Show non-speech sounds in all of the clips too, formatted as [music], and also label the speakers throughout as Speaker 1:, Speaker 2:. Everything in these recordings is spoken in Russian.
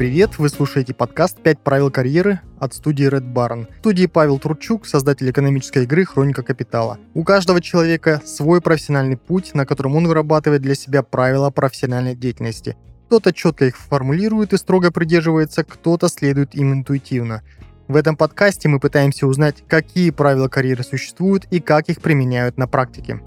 Speaker 1: привет! Вы слушаете подкаст «Пять правил карьеры» от студии Red Baron. В студии Павел Тручук, создатель экономической игры «Хроника капитала». У каждого человека свой профессиональный путь, на котором он вырабатывает для себя правила профессиональной деятельности. Кто-то четко их формулирует и строго придерживается, кто-то следует им интуитивно. В этом подкасте мы пытаемся узнать, какие правила карьеры существуют и как их применяют на практике.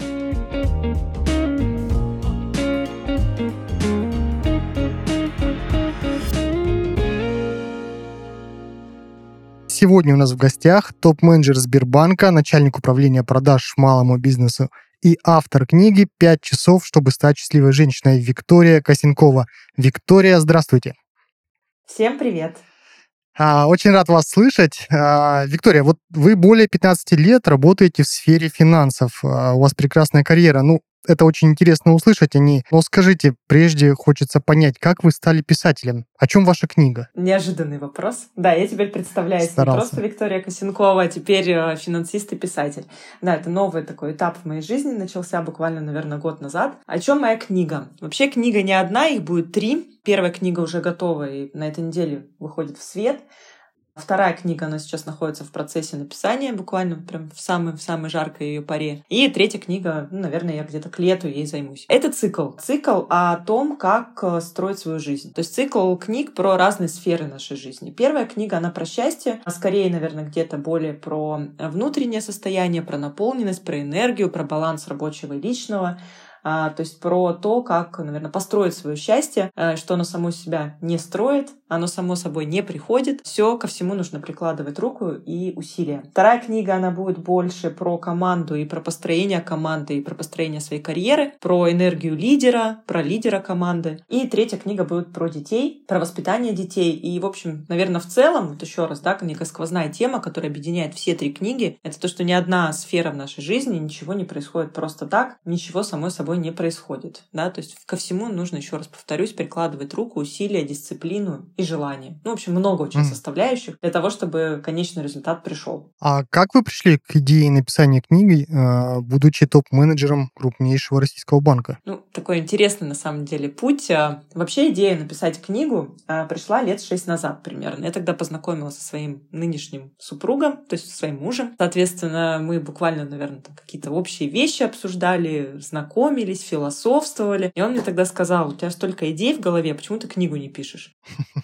Speaker 1: Сегодня у нас в гостях топ-менеджер Сбербанка, начальник управления продаж малому бизнесу и автор книги «Пять часов, чтобы стать счастливой женщиной» Виктория Косенкова. Виктория, здравствуйте.
Speaker 2: Всем привет.
Speaker 1: А, очень рад вас слышать. А, Виктория, вот вы более 15 лет работаете в сфере финансов. А, у вас прекрасная карьера. Ну, это очень интересно услышать, они. Но скажите, прежде хочется понять, как вы стали писателем? О чем ваша книга?
Speaker 2: Неожиданный вопрос. Да, я теперь представляюсь Старался. не просто Виктория Косенкова, а теперь э, финансист и писатель. Да, это новый такой этап в моей жизни, начался буквально, наверное, год назад. О чем моя книга? Вообще книга не одна, их будет три. Первая книга уже готова и на этой неделе выходит в свет. Вторая книга, она сейчас находится в процессе написания, буквально прям в самой, в самой жаркой ее паре. И третья книга, ну, наверное, я где-то к лету ей займусь. Это цикл. Цикл о том, как э, строить свою жизнь. То есть цикл книг про разные сферы нашей жизни. Первая книга, она про счастье, а скорее, наверное, где-то более про внутреннее состояние, про наполненность, про энергию, про баланс рабочего и личного а, то есть про то, как, наверное, построить свое счастье, а, что оно само себя не строит, оно само собой не приходит. Все ко всему нужно прикладывать руку и усилия. Вторая книга, она будет больше про команду и про построение команды, и про построение своей карьеры, про энергию лидера, про лидера команды. И третья книга будет про детей, про воспитание детей. И, в общем, наверное, в целом, вот еще раз, да, некая сквозная тема, которая объединяет все три книги, это то, что ни одна сфера в нашей жизни, ничего не происходит просто так, ничего собой собой не происходит. Да? То есть ко всему нужно, еще раз повторюсь, прикладывать руку, усилия, дисциплину и желание. Ну, в общем, много очень mm. составляющих для того, чтобы конечный результат пришел.
Speaker 1: А как вы пришли к идее написания книги, э, будучи топ-менеджером крупнейшего российского банка?
Speaker 2: Ну, такой интересный на самом деле путь. А, вообще идея написать книгу а, пришла лет шесть назад примерно. Я тогда познакомилась со своим нынешним супругом, то есть со своим мужем. Соответственно, мы буквально, наверное, какие-то общие вещи обсуждали, знакомились, философствовали. И он мне тогда сказал, у тебя столько идей в голове, почему ты книгу не пишешь? [laughs]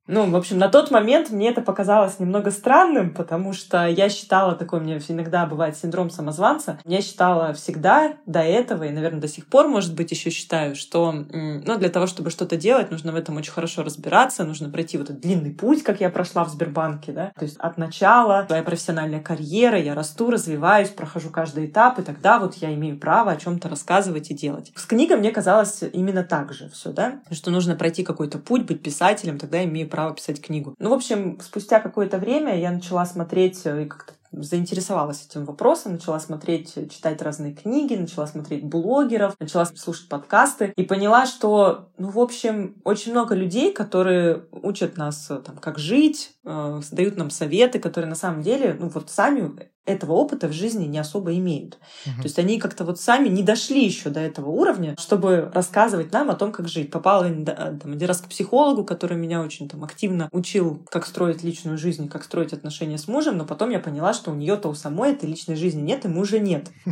Speaker 2: Ну, в общем, на тот момент мне это показалось немного странным, потому что я считала, такой у меня иногда бывает синдром самозванца, я считала всегда до этого, и, наверное, до сих пор, может быть, еще считаю, что ну, для того, чтобы что-то делать, нужно в этом очень хорошо разбираться, нужно пройти вот этот длинный путь, как я прошла в Сбербанке, да, то есть от начала, твоя профессиональная карьера, я расту, развиваюсь, прохожу каждый этап, и тогда вот я имею право о чем-то рассказывать и делать. С книгой мне казалось именно так же все, да, что нужно пройти какой-то путь, быть писателем, тогда имею право писать книгу. Ну, в общем, спустя какое-то время я начала смотреть э, и как-то заинтересовалась этим вопросом, начала смотреть, читать разные книги, начала смотреть блогеров, начала слушать подкасты и поняла, что, ну, в общем, очень много людей, которые учат нас, э, там, как жить, э, дают нам советы, которые на самом деле, ну, вот сами этого опыта в жизни не особо имеют. Угу. То есть они как-то вот сами не дошли еще до этого уровня, чтобы рассказывать нам о том, как жить. Попала там, один раз к психологу, который меня очень там активно учил, как строить личную жизнь, как строить отношения с мужем, но потом я поняла, что у нее-то у самой этой личной жизни нет, и мужа нет. [laughs]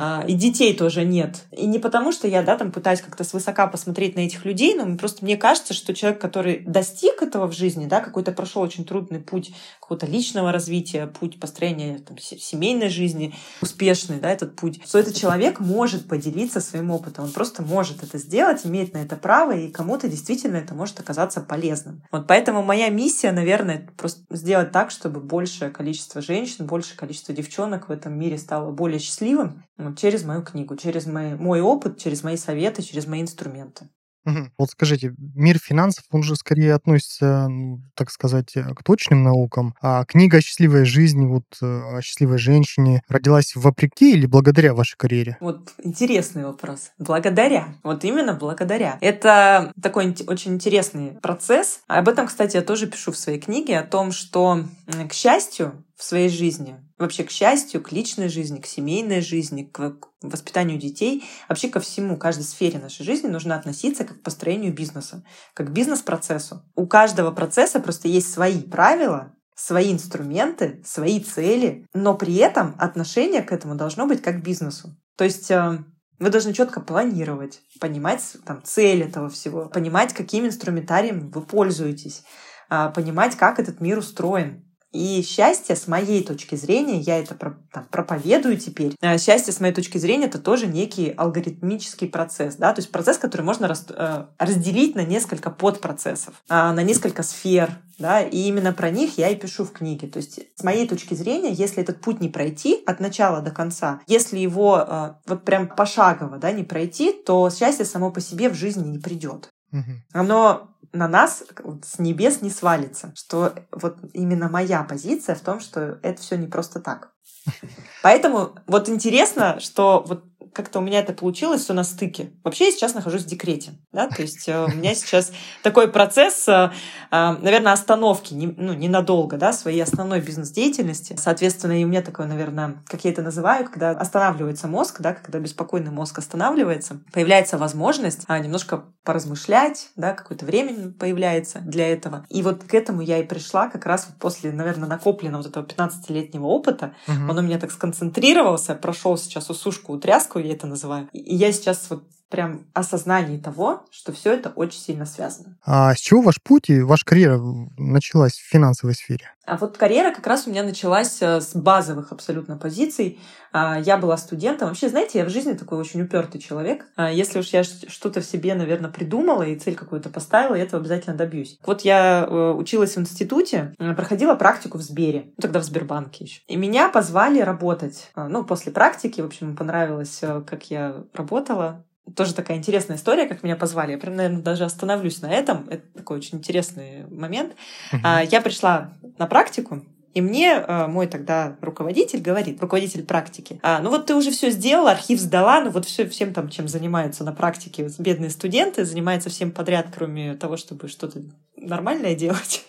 Speaker 2: А, и детей тоже нет. И не потому, что я, да, там пытаюсь как-то свысока посмотреть на этих людей, но просто мне кажется, что человек, который достиг этого в жизни, да, какой-то прошел очень трудный путь какого-то личного развития, путь построения там, семейной жизни успешный, да, этот путь, что этот человек может поделиться своим опытом. Он просто может это сделать, имеет на это право, и кому-то действительно это может оказаться полезным. Вот поэтому моя миссия, наверное, просто сделать так, чтобы большее количество женщин, большее количество девчонок в этом мире стало более счастливым вот, через мою книгу, через мой, мой опыт, через мои советы, через мои инструменты.
Speaker 1: Угу. Вот скажите, мир финансов, он же скорее относится, так сказать, э, к точным наукам, а книга «Счастливая жизнь», вот э, о счастливой женщине, родилась вопреки или благодаря вашей карьере?
Speaker 2: Вот интересный вопрос. Благодаря. Вот именно благодаря. Это такой очень интересный процесс. Об этом, кстати, я тоже пишу в своей книге, о том, что, к счастью, в своей жизни, вообще к счастью, к личной жизни, к семейной жизни, к воспитанию детей, вообще ко всему, каждой сфере нашей жизни нужно относиться как к построению бизнеса, как к бизнес-процессу. У каждого процесса просто есть свои правила, свои инструменты, свои цели, но при этом отношение к этому должно быть как к бизнесу. То есть э, вы должны четко планировать, понимать там, цель этого всего, понимать, каким инструментарием вы пользуетесь, а, понимать, как этот мир устроен. И счастье, с моей точки зрения, я это там, проповедую теперь, а, счастье, с моей точки зрения, это тоже некий алгоритмический процесс, да, то есть процесс, который можно э, разделить на несколько подпроцессов, а, на несколько сфер, да, и именно про них я и пишу в книге. То есть, с моей точки зрения, если этот путь не пройти от начала до конца, если его э, вот прям пошагово, да, не пройти, то счастье само по себе в жизни не придет. Оно на нас с небес не свалится. Что вот именно моя позиция в том, что это все не просто так. [laughs] Поэтому вот интересно, что вот как-то у меня это получилось все на стыке. Вообще я сейчас нахожусь в декрете, да, то есть э, у меня сейчас такой процесс, э, э, наверное, остановки, ну, ненадолго, да, своей основной бизнес-деятельности. Соответственно, и у меня такое, наверное, как я это называю, когда останавливается мозг, да, когда беспокойный мозг останавливается, появляется возможность а, немножко поразмышлять, да, какое-то время появляется для этого. И вот к этому я и пришла как раз вот после, наверное, накопленного вот этого 15-летнего опыта. Угу. Он у меня так сконцентрировался, прошел сейчас усушку, утряску, я это называю. И я сейчас вот прям осознании того, что все это очень сильно связано.
Speaker 1: А с чего ваш путь и ваша карьера началась в финансовой сфере?
Speaker 2: А вот карьера как раз у меня началась э, с базовых абсолютно позиций. А, я была студентом. Вообще, знаете, я в жизни такой очень упертый человек. А, если уж я что-то в себе, наверное, придумала и цель какую-то поставила, я этого обязательно добьюсь. Вот я э, училась в институте, э, проходила практику в Сбере, ну, тогда в Сбербанке еще. И меня позвали работать. Ну, после практики, в общем, понравилось, как я работала тоже такая интересная история, как меня позвали. Я прям, наверное, даже остановлюсь на этом. Это такой очень интересный момент. Uh-huh. Я пришла на практику, и мне э, мой тогда руководитель говорит, руководитель практики, а, ну вот ты уже все сделала, архив сдала, ну вот все, всем там, чем занимаются на практике бедные студенты, занимаются всем подряд, кроме того, чтобы что-то нормальное делать.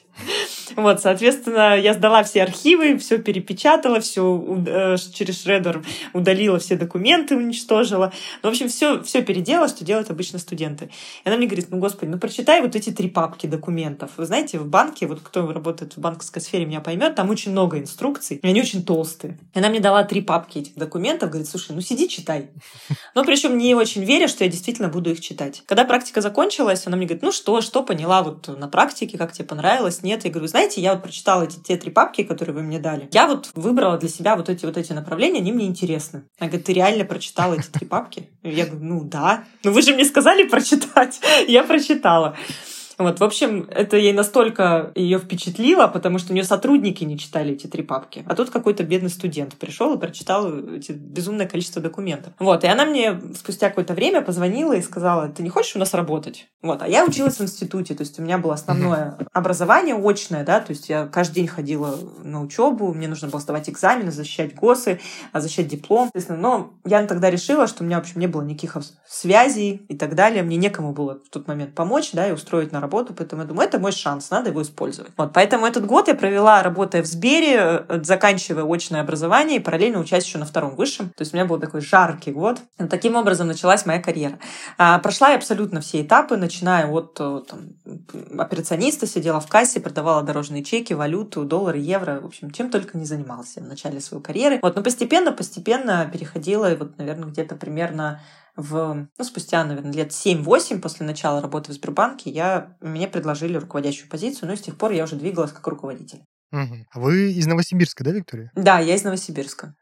Speaker 2: [laughs] Вот, соответственно, я сдала все архивы, все перепечатала, все э, через шредер удалила все документы, уничтожила. Ну, в общем, все, все переделала, что делают обычно студенты. И она мне говорит, ну, господи, ну, прочитай вот эти три папки документов. Вы знаете, в банке, вот кто работает в банковской сфере, меня поймет, там очень много инструкций, и они очень толстые. И она мне дала три папки этих документов, говорит, слушай, ну, сиди, читай. [laughs] Но причем не очень веря, что я действительно буду их читать. Когда практика закончилась, она мне говорит, ну, что, что поняла вот на практике, как тебе понравилось, нет? Я говорю, знаете, я вот прочитала эти те три папки, которые вы мне дали. Я вот выбрала для себя вот эти вот эти направления, они мне интересны. Она говорит, ты реально прочитала эти три папки? Я говорю, ну да. Ну вы же мне сказали прочитать. [laughs] Я прочитала. Вот, в общем, это ей настолько ее впечатлило, потому что у нее сотрудники не читали эти три папки. А тут какой-то бедный студент пришел и прочитал эти безумное количество документов. Вот, и она мне спустя какое-то время позвонила и сказала, ты не хочешь у нас работать? Вот, а я училась в институте, то есть у меня было основное образование очное, да, то есть я каждый день ходила на учебу, мне нужно было сдавать экзамены, защищать ГОСы, а защищать диплом. Но я тогда решила, что у меня, в общем, не было никаких связей и так далее, мне некому было в тот момент помочь, да, и устроить на работу работу, поэтому я думаю, это мой шанс, надо его использовать. Вот, поэтому этот год я провела, работая в Сбере, э, заканчивая очное образование и параллельно учась еще на втором высшем. То есть у меня был такой жаркий год. И таким образом началась моя карьера. А, прошла я абсолютно все этапы, начиная от э, там, операциониста, сидела в кассе, продавала дорожные чеки, валюту, доллары, евро, в общем, чем только не занимался в начале своей карьеры. Вот, но постепенно, постепенно переходила, и вот, наверное, где-то примерно в, ну, спустя, наверное, лет 7-8 после начала работы в Сбербанке я, мне предложили руководящую позицию, ну, с тех пор я уже двигалась как руководитель.
Speaker 1: Угу. Вы из Новосибирска, да, Виктория?
Speaker 2: Да, я из Новосибирска.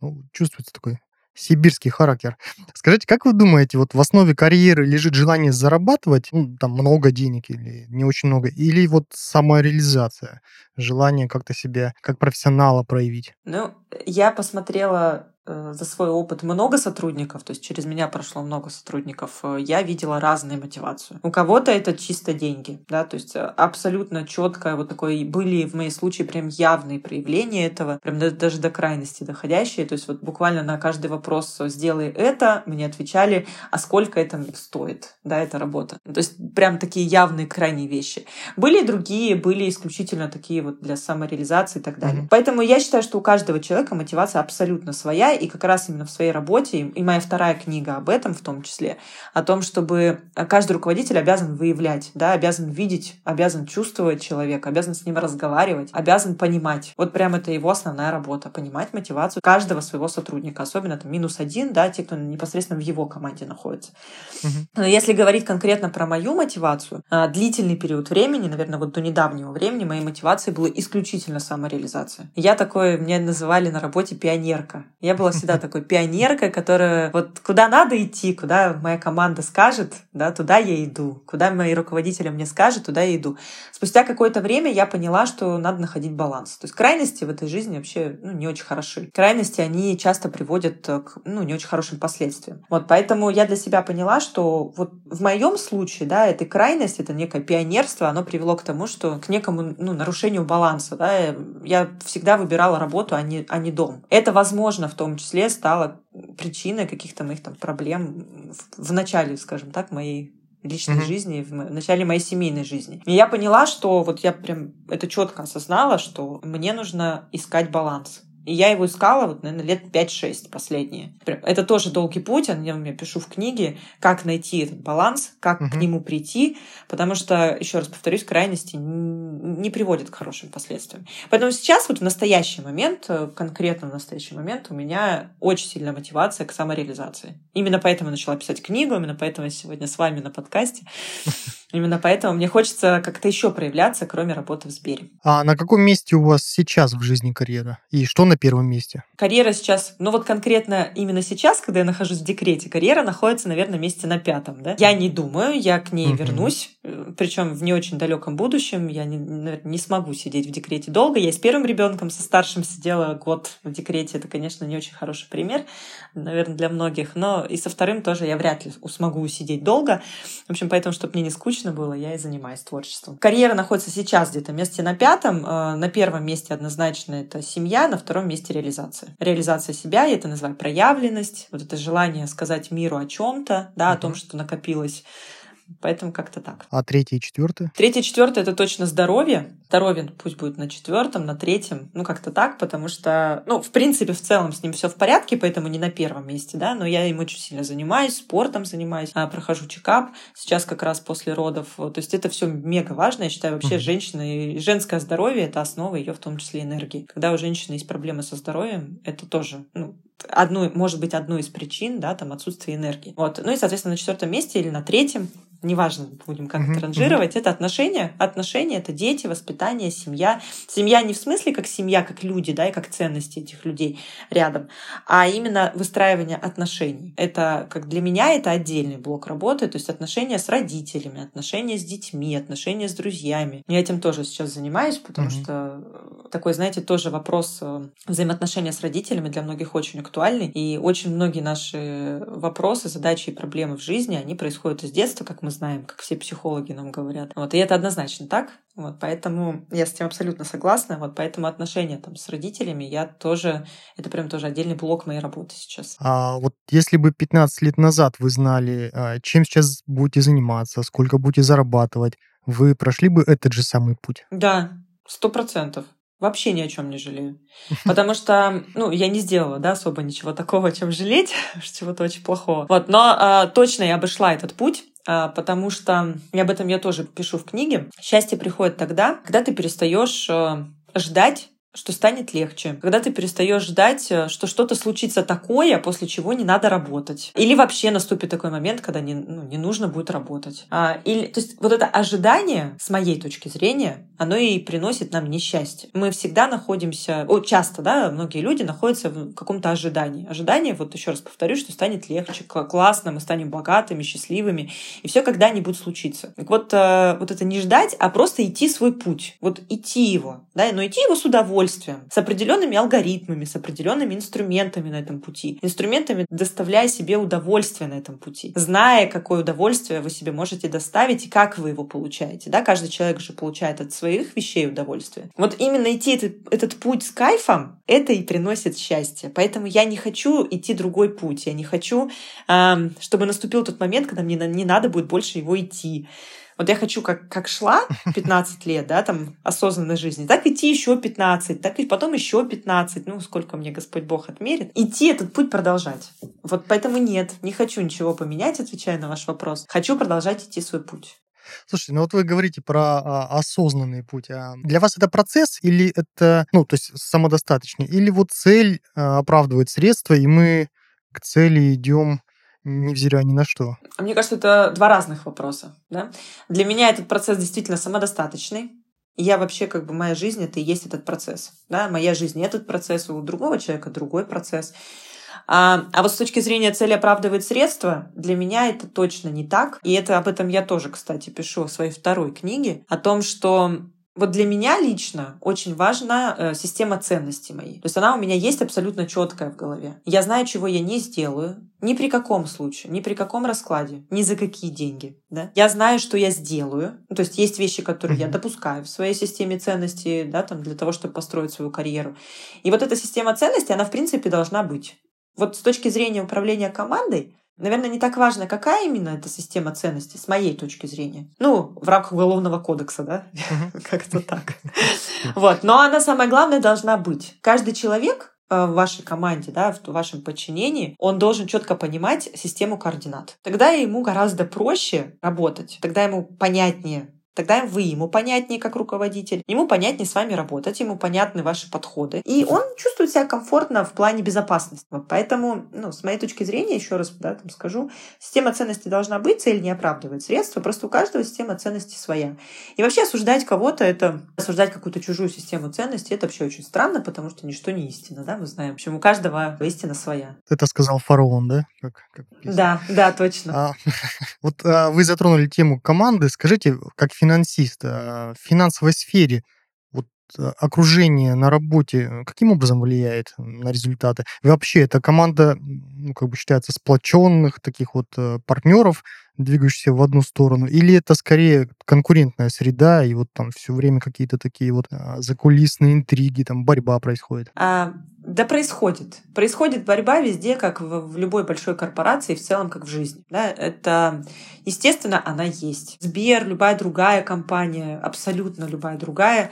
Speaker 1: Ну, чувствуется такой сибирский характер. Скажите, как вы думаете, вот в основе карьеры лежит желание зарабатывать, ну, там, много денег или не очень много, или вот самореализация, желание как-то себя как профессионала проявить?
Speaker 2: Ну, я посмотрела за свой опыт много сотрудников, то есть через меня прошло много сотрудников, э, я видела разные мотивацию. У кого-то это чисто деньги, да, то есть абсолютно четко вот такое были в моей случае прям явные проявления этого, прям даже до крайности доходящие, то есть вот буквально на каждый вопрос «сделай это», мне отвечали, а сколько это стоит, да, эта работа. То есть прям такие явные крайние вещи. Были и другие, были исключительно такие вот для самореализации и так далее. Mm-hmm. Поэтому я считаю, что у каждого человека мотивация абсолютно своя, и как раз именно в своей работе, и моя вторая книга об этом в том числе, о том, чтобы каждый руководитель обязан выявлять, да, обязан видеть, обязан чувствовать человека, обязан с ним разговаривать, обязан понимать. Вот прям это его основная работа, понимать мотивацию каждого своего сотрудника, особенно там минус один, да, те, кто непосредственно в его команде находится. Но если говорить конкретно про мою мотивацию, а, длительный период времени, наверное, вот до недавнего времени, моей мотивацией была исключительно самореализация. Я такой, меня называли на работе пионерка. Я была всегда такой пионеркой, которая вот куда надо идти, куда моя команда скажет, да, туда я иду. Куда мои руководители мне скажут, туда я иду. Спустя какое-то время я поняла, что надо находить баланс. То есть крайности в этой жизни вообще ну, не очень хороши. Крайности, они часто приводят к ну, не очень хорошим последствиям. Вот поэтому я для себя поняла, что вот в моем случае, да, эта крайность, это некое пионерство, оно привело к тому, что к некому ну, нарушению баланса. Да. Я всегда выбирала работу, а не, а не дом. Это, возможно, в том числе стало причиной каких-то моих там проблем в, в начале, скажем так, моей личной mm-hmm. жизни, в начале моей семейной жизни. И я поняла, что вот я прям это четко осознала, что мне нужно искать баланс. И я его искала, вот, наверное, лет 5-6 последние. Это тоже долгий путь, я я пишу в книге, как найти этот баланс, как uh-huh. к нему прийти, потому что, еще раз повторюсь, крайности не приводят к хорошим последствиям. Поэтому сейчас, вот в настоящий момент, э, конкретно в настоящий момент, у меня очень сильная мотивация к самореализации. Именно поэтому я начала писать книгу, именно поэтому я сегодня с вами на подкасте. [laughs] Именно поэтому мне хочется как-то еще проявляться, кроме работы в Сбере.
Speaker 1: А на каком месте у вас сейчас в жизни карьера? И что на первом месте?
Speaker 2: Карьера сейчас, ну вот конкретно именно сейчас, когда я нахожусь в декрете, карьера находится, наверное, месте на пятом. Да? Я не думаю, я к ней вернусь, э, причем в не очень далеком будущем. Я не, наверное, не смогу сидеть в декрете долго. Я с первым ребенком, со старшим сидела год в декрете. Это, конечно, не очень хороший пример, наверное, для многих. Но и со вторым тоже я вряд ли смогу сидеть долго. В общем, поэтому, чтобы мне не скучно, было, я и занимаюсь творчеством. Карьера находится сейчас где-то месте на пятом. Э, на первом месте однозначно это семья, на втором месте реализация. Реализация себя, я это называю проявленность, вот это желание сказать миру о чем-то, да, uh-huh. о том, что накопилось Поэтому как-то так.
Speaker 1: А третье и четвертое?
Speaker 2: Третье и четвертое это точно здоровье. Здоровье пусть будет на четвертом, на третьем. Ну, как-то так, потому что, ну, в принципе, в целом с ним все в порядке, поэтому не на первом месте, да, но я им очень сильно занимаюсь, спортом занимаюсь, а, прохожу чекап. Сейчас как раз после родов. То есть это все мега важно. Я считаю, вообще mm-hmm. женщина и женское здоровье это основа ее в том числе энергии. Когда у женщины есть проблемы со здоровьем, это тоже, ну, одну, может быть, одну из причин, да, там, отсутствие энергии. Вот. Ну и, соответственно, на четвертом месте или на третьем неважно, будем как uh-huh, ранжировать, это отношения. Отношения — это дети, воспитание, семья. Семья не в смысле как семья, как люди, да, и как ценности этих людей рядом, а именно выстраивание отношений. Это, как для меня, это отдельный блок работы, то есть отношения с родителями, отношения с детьми, отношения с друзьями. Я этим тоже сейчас занимаюсь, потому что такой, знаете, тоже вопрос э, взаимоотношения с родителями для многих очень актуальный, и очень многие наши вопросы, задачи и проблемы в жизни, они происходят из детства, как мы знаем, как все психологи нам говорят. Вот, и это однозначно так. Вот, поэтому я с этим абсолютно согласна. Вот, поэтому отношения там с родителями я тоже, это прям тоже отдельный блок моей работы сейчас.
Speaker 1: А вот если бы 15 лет назад вы знали, а, чем сейчас будете заниматься, сколько будете зарабатывать, вы прошли бы этот же самый путь?
Speaker 2: Да, сто процентов. Вообще ни о чем не жалею. [laughs] Потому что, ну, я не сделала, да, особо ничего такого, чем жалеть, [laughs] чего-то очень плохого. Вот, но э, точно я обошла этот путь потому что и об этом я тоже пишу в книге. Счастье приходит тогда, когда ты перестаешь э, ждать что станет легче. Когда ты перестаешь ждать, э, что что-то случится такое, после чего не надо работать. Или вообще наступит такой момент, когда не, ну, не нужно будет работать. А, или, то есть вот это ожидание, с моей точки зрения, оно и приносит нам несчастье. Мы всегда находимся, о, часто, да, многие люди находятся в каком-то ожидании. Ожидание, вот еще раз повторю, что станет легче, классно, мы станем богатыми, счастливыми, и все когда-нибудь случится. Так вот, э, вот это не ждать, а просто идти свой путь. Вот идти его, да, но идти его с удовольствием, удовольствием, с определенными алгоритмами, с определенными инструментами на этом пути. Инструментами, доставляя себе удовольствие на этом пути, зная, какое удовольствие вы себе можете доставить и как вы его получаете. Да? Каждый человек же получает от своих вещей удовольствие. Вот именно идти этот, этот путь с кайфом, это и приносит счастье. Поэтому я не хочу идти другой путь. Я не хочу, чтобы наступил тот момент, когда мне не надо будет больше его идти. Вот я хочу, как, как шла [laughs] 15 лет, да, там, осознанной жизни, так идти еще 15, так и потом еще 15, ну, сколько мне Господь Бог отмерит. Идти этот путь продолжать. Вот поэтому нет, не хочу ничего поменять, отвечая на ваш вопрос. Хочу продолжать идти свой путь.
Speaker 1: Слушайте, ну вот вы говорите про а, осознанный путь. А для вас это процесс или это, ну, то есть самодостаточный, или вот цель а, оправдывает средства, и мы к цели идем невзирая ни на что?
Speaker 2: Мне кажется, это два разных вопроса. Да? Для меня этот процесс действительно самодостаточный. Я вообще, как бы, моя жизнь — это и есть этот процесс. Да? Моя жизнь — этот процесс, у другого человека другой процесс. А, а вот с точки зрения цели оправдывает средства, для меня это точно не так. И это об этом я тоже, кстати, пишу в своей второй книге, о том, что вот для меня лично очень важна э, система ценностей моей. То есть она у меня есть абсолютно четкая в голове. Я знаю, чего я не сделаю, ни при каком случае, ни при каком раскладе, ни за какие деньги. Да? Я знаю, что я сделаю. То есть есть вещи, которые я допускаю в своей системе ценностей, да, там, для того, чтобы построить свою карьеру. И вот эта система ценностей, она в принципе должна быть. Вот с точки зрения управления командой, Наверное, не так важно, какая именно эта система ценностей, с моей точки зрения. Ну, в рамках Уголовного кодекса, да? [laughs] Как-то так. Вот. Но она, самое главное, должна быть. Каждый человек э, в вашей команде, да, в вашем подчинении, он должен четко понимать систему координат. Тогда ему гораздо проще работать, тогда ему понятнее Тогда вы ему понятнее как руководитель, ему понятнее с вами работать, ему понятны ваши подходы. И он чувствует себя комфортно в плане безопасности. Вот поэтому, ну, с моей точки зрения, еще раз да, там скажу, система ценностей должна быть, цель не оправдывает средства, просто у каждого система ценностей своя. И вообще осуждать кого-то, это осуждать какую-то чужую систему ценностей, это вообще очень странно, потому что ничто не истина, да, мы знаем. В общем, у каждого истина своя.
Speaker 1: Это сказал фараон, да? Как,
Speaker 2: как да, да, точно. А, [laughs]
Speaker 1: вот а, вы затронули тему команды. Скажите, как финансист, а, в финансовой сфере вот а, окружение на работе э, каким образом влияет на результаты? И вообще, эта команда, ну, как бы считается, сплоченных таких вот э, партнеров, двигающихся в одну сторону, или это скорее конкурентная среда, и вот там все время какие-то такие вот а, закулисные интриги, там борьба происходит?
Speaker 2: А, да, происходит. Происходит борьба везде, как в, в любой большой корпорации, в целом, как в жизни. Да? Это, естественно, она есть. Сбер, любая другая компания, абсолютно любая другая,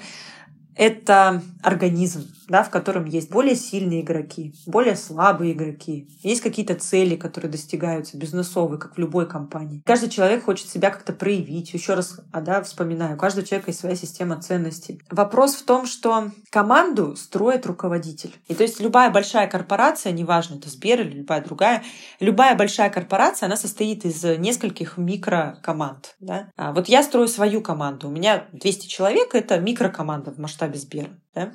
Speaker 2: это организм, да, в котором есть более сильные игроки, более слабые игроки. Есть какие-то цели, которые достигаются, бизнесовые, как в любой компании. Каждый человек хочет себя как-то проявить. Еще раз а, да, вспоминаю, у каждого человека есть своя система ценностей. Вопрос в том, что команду строит руководитель. И то есть любая большая корпорация, неважно, это Сбер или любая другая, любая большая корпорация, она состоит из нескольких микрокоманд. Да? А вот я строю свою команду. У меня 200 человек — это микрокоманда в масштабе Сбера. Да?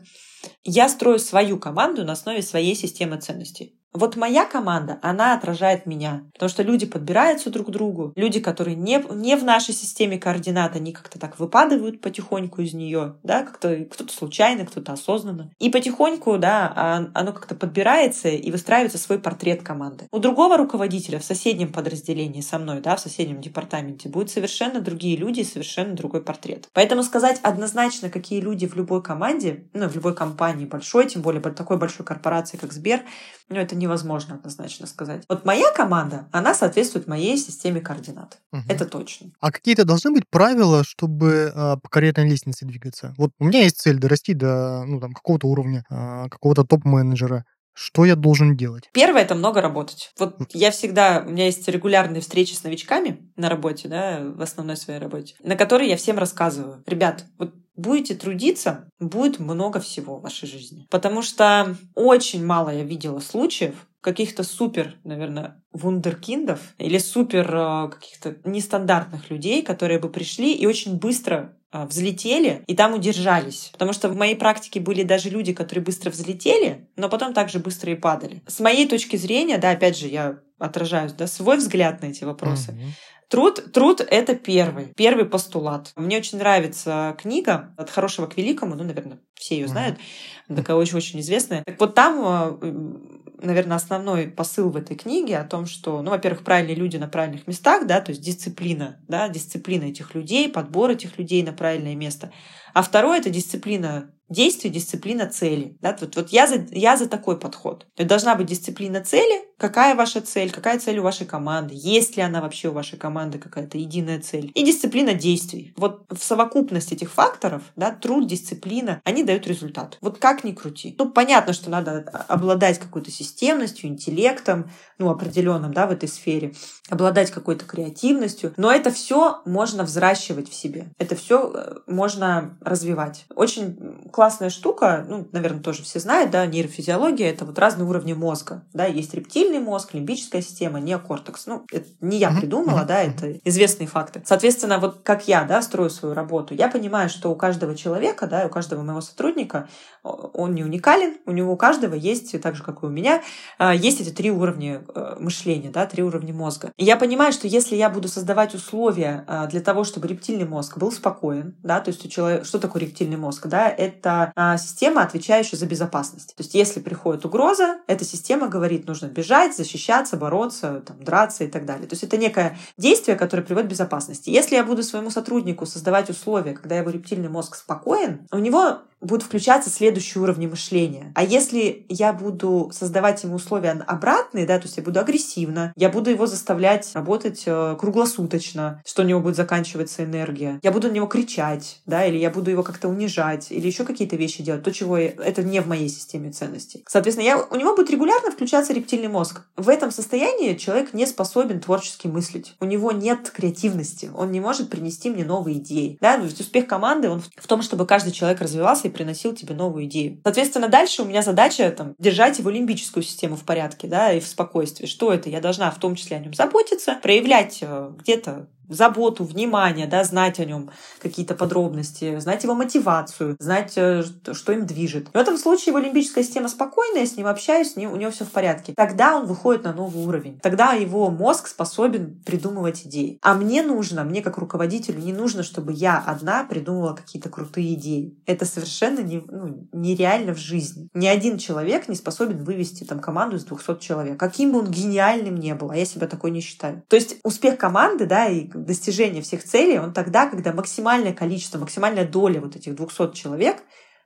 Speaker 2: Я строю свою команду на основе своей системы ценностей. Вот моя команда, она отражает меня. Потому что люди подбираются друг к другу. Люди, которые не, не в нашей системе координат, они как-то так выпадывают потихоньку из нее. Да, как-то кто-то случайно, кто-то осознанно. И потихоньку, да, а, оно как-то подбирается и выстраивается свой портрет команды. У другого руководителя в соседнем подразделении со мной, да, в соседнем департаменте будут совершенно другие люди и совершенно другой портрет. Поэтому сказать однозначно, какие люди в любой команде, ну, в любой компании большой, тем более такой большой корпорации, как Сбер, ну, это невозможно однозначно сказать. Вот моя команда, она соответствует моей системе координат. Угу. Это точно.
Speaker 1: А какие-то должны быть правила, чтобы э, по карьерной лестнице двигаться? Вот у меня есть цель дорасти до ну, там, какого-то уровня, э, какого-то топ-менеджера. Что я должен делать?
Speaker 2: Первое — это много работать. Вот я всегда... У меня есть регулярные встречи с новичками на работе, да, в основной своей работе, на которые я всем рассказываю. Ребят, вот будете трудиться, будет много всего в вашей жизни. Потому что очень мало я видела случаев, каких-то супер, наверное, вундеркиндов или супер э, каких-то нестандартных людей, которые бы пришли и очень быстро э, взлетели и там удержались. Потому что в моей практике были даже люди, которые быстро взлетели, но потом также быстро и падали. С моей точки зрения, да, опять же, я отражаю да, свой взгляд на эти вопросы. Mm-hmm Труд, труд — это первый, первый постулат. Мне очень нравится книга «От хорошего к великому», ну, наверное, все ее знают, mm-hmm. такая очень-очень известная. Так вот там э, наверное, основной посыл в этой книге о том, что, ну, во-первых, правильные люди на правильных местах, да, то есть дисциплина, да, дисциплина этих людей, подбор этих людей на правильное место. А второе — это дисциплина действий, дисциплина цели. Да? Вот, вот я, за, я за такой подход. Должна быть дисциплина цели. Какая ваша цель? Какая цель у вашей команды? Есть ли она вообще у вашей команды какая-то единая цель? И дисциплина действий. Вот в совокупности этих факторов, да, труд, дисциплина, они дают результат. Вот как ни крути. Ну, понятно, что надо обладать какой-то системностью, интеллектом, ну, определенным, да, в этой сфере, обладать какой-то креативностью, но это все можно взращивать в себе. Это все э, можно развивать. Очень классная штука, ну, наверное, тоже все знают, да, нейрофизиология — это вот разные уровни мозга. Да, есть рептильный мозг, лимбическая система, неокортекс. Ну, это не я придумала, да, это известные факты. Соответственно, вот как я, да, строю свою работу, я понимаю, что у каждого человека, да, у каждого моего сотрудника он не уникален, у него у каждого есть, так же, как и у меня, а, есть эти три уровня э, мышления, да, три уровня мозга. И я понимаю, что если я буду создавать условия а, для того, чтобы рептильный мозг был спокоен, да, то есть у человека, что такое рептильный мозг, да, это это а, система, отвечающая за безопасность. То есть если приходит угроза, эта система говорит, нужно бежать, защищаться, бороться, там, драться и так далее. То есть это некое действие, которое приводит к безопасности. Если я буду своему сотруднику создавать условия, когда его рептильный мозг спокоен, у него будут включаться следующие уровни мышления. А если я буду создавать ему условия обратные, да, то есть я буду агрессивно, я буду его заставлять работать э, круглосуточно, что у него будет заканчиваться энергия, я буду на него кричать, да, или я буду его как-то унижать, или еще какие-то вещи делать, то, чего я, это не в моей системе ценностей. Соответственно, я, у него будет регулярно включаться рептильный мозг. В этом состоянии человек не способен творчески мыслить. У него нет креативности, он не может принести мне новые идеи. Да? То есть успех команды он в том, чтобы каждый человек развивался и приносил тебе новую идею. Соответственно, дальше у меня задача там, держать его лимбическую систему в порядке, да, и в спокойствии. Что это? Я должна в том числе о нем заботиться, проявлять э, где-то заботу, внимание, да, знать о нем какие-то подробности, знать его мотивацию, знать, э, что им движет. В этом случае его лимбическая система спокойная, с ним общаюсь, с ним, у него все в порядке. Тогда он выходит на новый уровень. Тогда его мозг способен придумывать идеи. А мне нужно, мне как руководителю не нужно, чтобы я одна придумывала какие-то крутые идеи. Это совершенно не, ну, нереально в жизни. Ни один человек не способен вывести там команду из 200 человек. Каким бы он гениальным не был, а я себя такой не считаю. То есть успех команды, да, и достижения всех целей, он тогда, когда максимальное количество, максимальная доля вот этих 200 человек,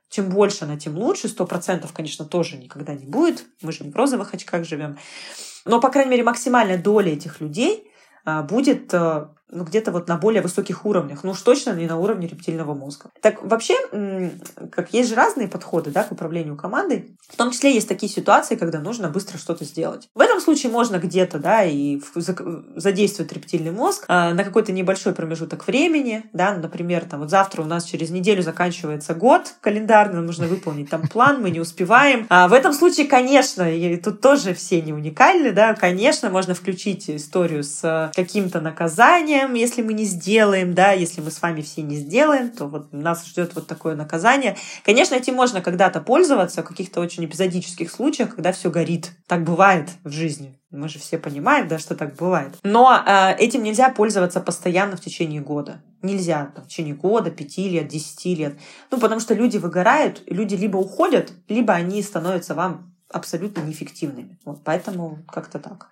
Speaker 2: чем больше она, тем лучше. Сто процентов, конечно, тоже никогда не будет. Мы же не в розовых очках живем. Но, по крайней мере, максимальная доля этих людей а, будет э, ну, где-то вот на более высоких уровнях, ну уж точно не на уровне рептильного мозга. Так вообще, как есть же разные подходы да, к управлению командой, в том числе есть такие ситуации, когда нужно быстро что-то сделать. В этом случае можно где-то да, и задействовать рептильный мозг а, на какой-то небольшой промежуток времени, да, например, там вот завтра у нас через неделю заканчивается год календарный, нам нужно выполнить там план, мы не успеваем. А в этом случае, конечно, и тут тоже все не уникальны, да, конечно, можно включить историю с каким-то наказанием, наказанием, если мы не сделаем, да, если мы с вами все не сделаем, то вот нас ждет вот такое наказание. Конечно, этим можно когда-то пользоваться в каких-то очень эпизодических случаях, когда все горит. Так бывает в жизни. Мы же все понимаем, да, что так бывает. Но э, этим нельзя пользоваться постоянно в течение года. Нельзя там, в течение года, пяти лет, десяти лет. Ну, потому что люди выгорают, люди либо уходят, либо они становятся вам абсолютно неэффективными. Вот поэтому как-то так.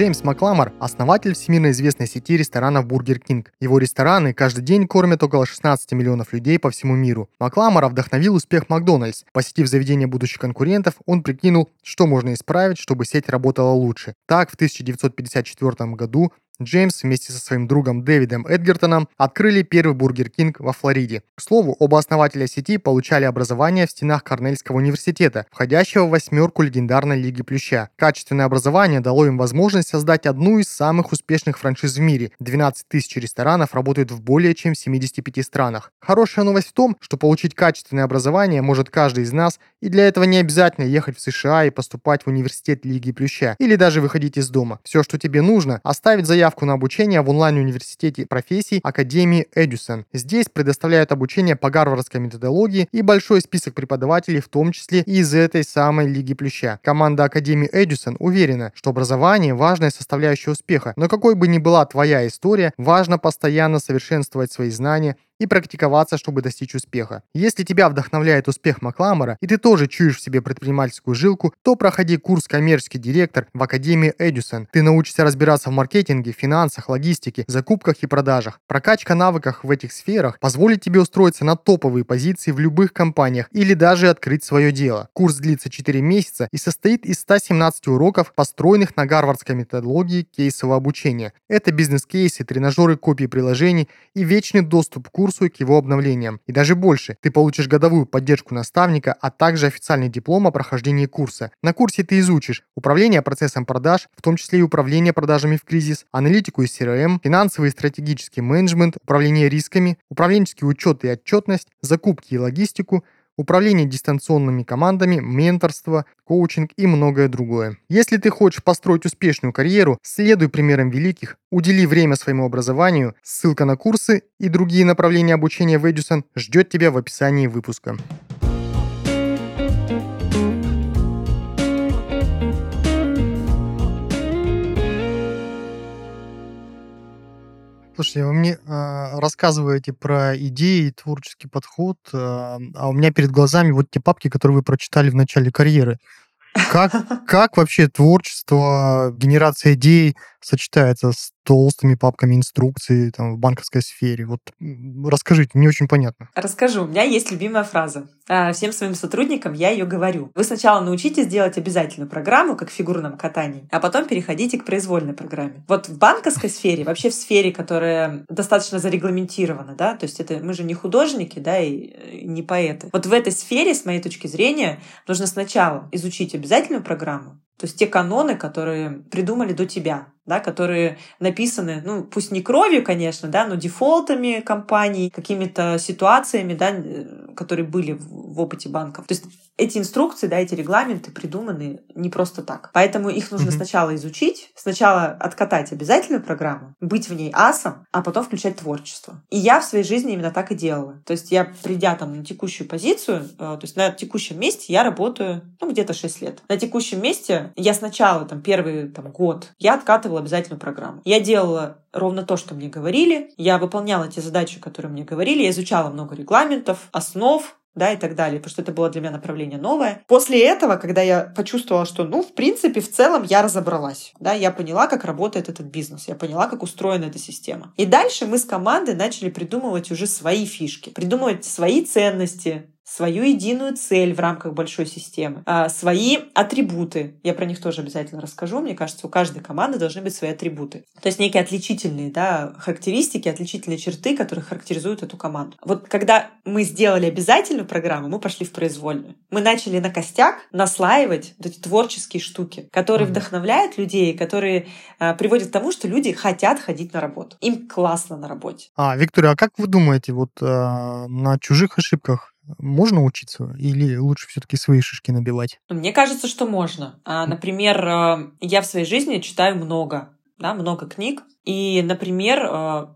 Speaker 1: Джеймс Макламор – основатель всемирно известной сети ресторанов Burger King. Его рестораны каждый день кормят около 16 миллионов людей по всему миру. Макламора вдохновил успех Макдональдс. Посетив заведение будущих конкурентов, он прикинул, что можно исправить, чтобы сеть работала лучше. Так, в 1954 году Джеймс вместе со своим другом Дэвидом Эдгертоном открыли первый Burger King во Флориде. К слову, оба основателя сети получали образование в стенах Корнельского университета, входящего в восьмерку легендарной Лиги Плюща. Качественное образование дало им возможность создать одну из самых успешных франшиз в мире. 12 тысяч ресторанов работают в более чем 75 странах. Хорошая новость в том, что получить качественное образование может каждый из нас, И для этого не обязательно ехать в США и поступать в университет Лиги Плюща, или даже выходить из дома. Все, что тебе нужно, оставить заявку на обучение в онлайн-университете профессий Академии Эдюсон. Здесь предоставляют обучение по гарвардской методологии и большой список преподавателей, в том числе и из этой самой Лиги Плюща. Команда Академии Эдюсон уверена, что образование – важная составляющая успеха, но какой бы ни была твоя история, важно постоянно совершенствовать свои знания и практиковаться, чтобы достичь успеха. Если тебя вдохновляет успех Макламора, и ты тоже чуешь в себе предпринимательскую жилку, то проходи курс «Коммерческий директор» в Академии Эдюсон. Ты научишься разбираться в маркетинге, финансах, логистике, закупках и продажах. Прокачка навыков в этих сферах позволит тебе устроиться на топовые позиции в любых компаниях или даже открыть свое дело. Курс длится 4 месяца и состоит из 117 уроков, построенных на гарвардской методологии кейсового обучения. Это бизнес-кейсы, тренажеры копии приложений и вечный доступ к курсу курсу и к его обновлениям. И даже больше, ты получишь годовую поддержку наставника, а также официальный диплом о прохождении курса. На курсе ты изучишь управление процессом продаж, в том числе и управление продажами в кризис, аналитику и CRM, финансовый и стратегический менеджмент, управление рисками, управленческий учет и отчетность, закупки и логистику, управление дистанционными командами, менторство, коучинг и многое другое. Если ты хочешь построить успешную карьеру, следуй примерам великих, удели время своему образованию, ссылка на курсы и другие направления обучения в Эдюсон ждет тебя в описании выпуска. Слушайте, вы мне э, рассказываете про идеи, творческий подход, э, а у меня перед глазами вот те папки, которые вы прочитали в начале карьеры. Как, [laughs] как вообще творчество, генерация идей сочетается с толстыми папками инструкций там, в банковской сфере? Вот расскажите, не очень понятно.
Speaker 2: Расскажу. У меня есть любимая фраза. А, всем своим сотрудникам я ее говорю. Вы сначала научитесь делать обязательную программу, как в фигурном катании, а потом переходите к произвольной программе. Вот в банковской сфере, вообще в сфере, которая достаточно зарегламентирована, да, то есть это мы же не художники, да, и не поэты. Вот в этой сфере, с моей точки зрения, нужно сначала изучить обязательную программу, то есть те каноны, которые придумали до тебя, да, которые написаны, ну, пусть не кровью, конечно, да, но дефолтами компаний, какими-то ситуациями, да, э, которые были в, в опыте банков. То есть эти инструкции, да, эти регламенты придуманы не просто так. Поэтому их нужно mm-hmm. сначала изучить, сначала откатать обязательную программу, быть в ней асом, а потом включать творчество. И я в своей жизни именно так и делала. То есть я, придя там на текущую позицию, э, то есть на текущем месте я работаю, ну, где-то 6 лет. На текущем месте я сначала, там, первый там, год, я откатывала обязательную программу. Я делала ровно то, что мне говорили. Я выполняла те задачи, которые мне говорили. Я изучала много регламентов, основ, да, и так далее, потому что это было для меня направление новое. После этого, когда я почувствовала, что, ну, в принципе, в целом я разобралась, да, я поняла, как работает этот бизнес, я поняла, как устроена эта система. И дальше мы с командой начали придумывать уже свои фишки, придумывать свои ценности, свою единую цель в рамках большой системы, а, свои атрибуты. Я про них тоже обязательно расскажу. Мне кажется, у каждой команды должны быть свои атрибуты. То есть некие отличительные да, характеристики, отличительные черты, которые характеризуют эту команду. Вот когда мы сделали обязательную программу, мы пошли в произвольную. Мы начали на костяк наслаивать вот эти творческие штуки, которые mm-hmm. вдохновляют людей, которые а, приводят к тому, что люди хотят ходить на работу. Им классно на работе.
Speaker 1: А, Виктория, а как вы думаете, вот а, на чужих ошибках можно учиться или лучше все-таки свои шишки набивать?
Speaker 2: Мне кажется, что можно. А, например, э, я в своей жизни читаю много, да, много книг. И, например, э,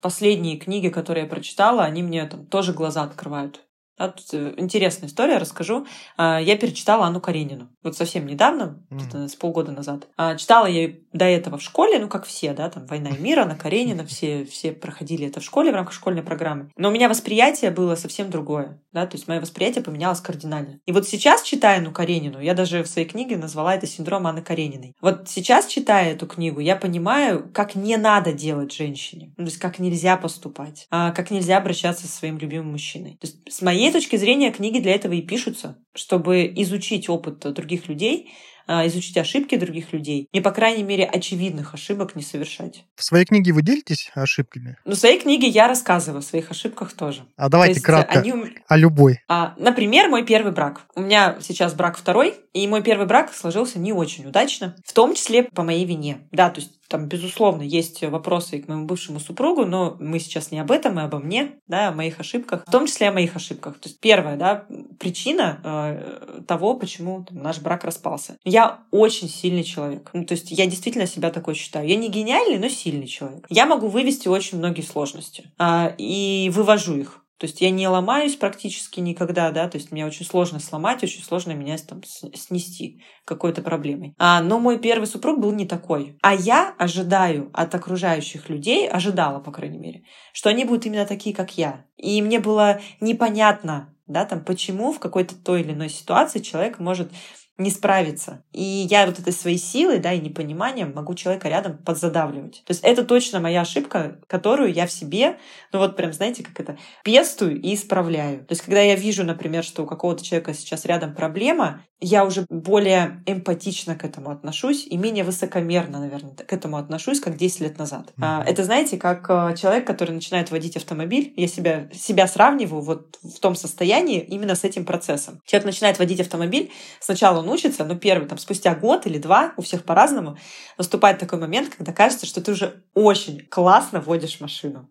Speaker 2: последние книги, которые я прочитала, они мне там тоже глаза открывают. Да, э, интересная история, расскажу. А, я перечитала Анну Каренину. Вот совсем недавно, mm. с полгода назад. А, читала я до этого в школе, ну, как все, да, там «Война и мир», Анна Каренина, все, все проходили это в школе в рамках школьной программы. Но у меня восприятие было совсем другое, да, то есть мое восприятие поменялось кардинально. И вот сейчас, читая Анну Каренину, я даже в своей книге назвала это синдром Анны Карениной. Вот сейчас, читая эту книгу, я понимаю, как не надо делать женщине, ну, то есть как нельзя поступать, а как нельзя обращаться со своим любимым мужчиной. То есть с моей точки зрения, книги для этого и пишутся, чтобы изучить опыт других людей, изучить ошибки других людей и, по крайней мере, очевидных ошибок не совершать.
Speaker 1: В своей книге вы делитесь ошибками?
Speaker 2: Ну, в своей книге я рассказываю о своих ошибках тоже.
Speaker 1: А давайте кратко они... о любой.
Speaker 2: А, например, мой первый брак. У меня сейчас брак второй, и мой первый брак сложился не очень удачно, в том числе по моей вине. Да, то есть там, безусловно, есть вопросы и к моему бывшему супругу, но мы сейчас не об этом, и обо мне, да, о моих ошибках, в том числе о моих ошибках. То есть первая, да, причина э, того, почему там, наш брак распался. Я очень сильный человек. Ну, то есть я действительно себя такой считаю. Я не гениальный, но сильный человек. Я могу вывести очень многие сложности э, и вывожу их. То есть я не ломаюсь практически никогда, да, то есть мне очень сложно сломать, очень сложно меня там снести какой-то проблемой. А, но мой первый супруг был не такой. А я ожидаю от окружающих людей, ожидала, по крайней мере, что они будут именно такие, как я. И мне было непонятно, да, там, почему в какой-то той или иной ситуации человек может не справиться. И я вот этой своей силой, да, и непониманием могу человека рядом подзадавливать. То есть это точно моя ошибка, которую я в себе, ну вот прям, знаете, как это, пестую и исправляю. То есть когда я вижу, например, что у какого-то человека сейчас рядом проблема, я уже более эмпатично к этому отношусь и менее высокомерно, наверное, к этому отношусь, как 10 лет назад. Mm-hmm. Это, знаете, как э, человек, который начинает водить автомобиль, я себя, себя сравниваю вот в том состоянии именно с этим процессом. Человек начинает водить автомобиль, сначала он учится, но первый, там, спустя год или два, у всех по-разному, наступает такой момент, когда кажется, что ты уже очень классно водишь машину.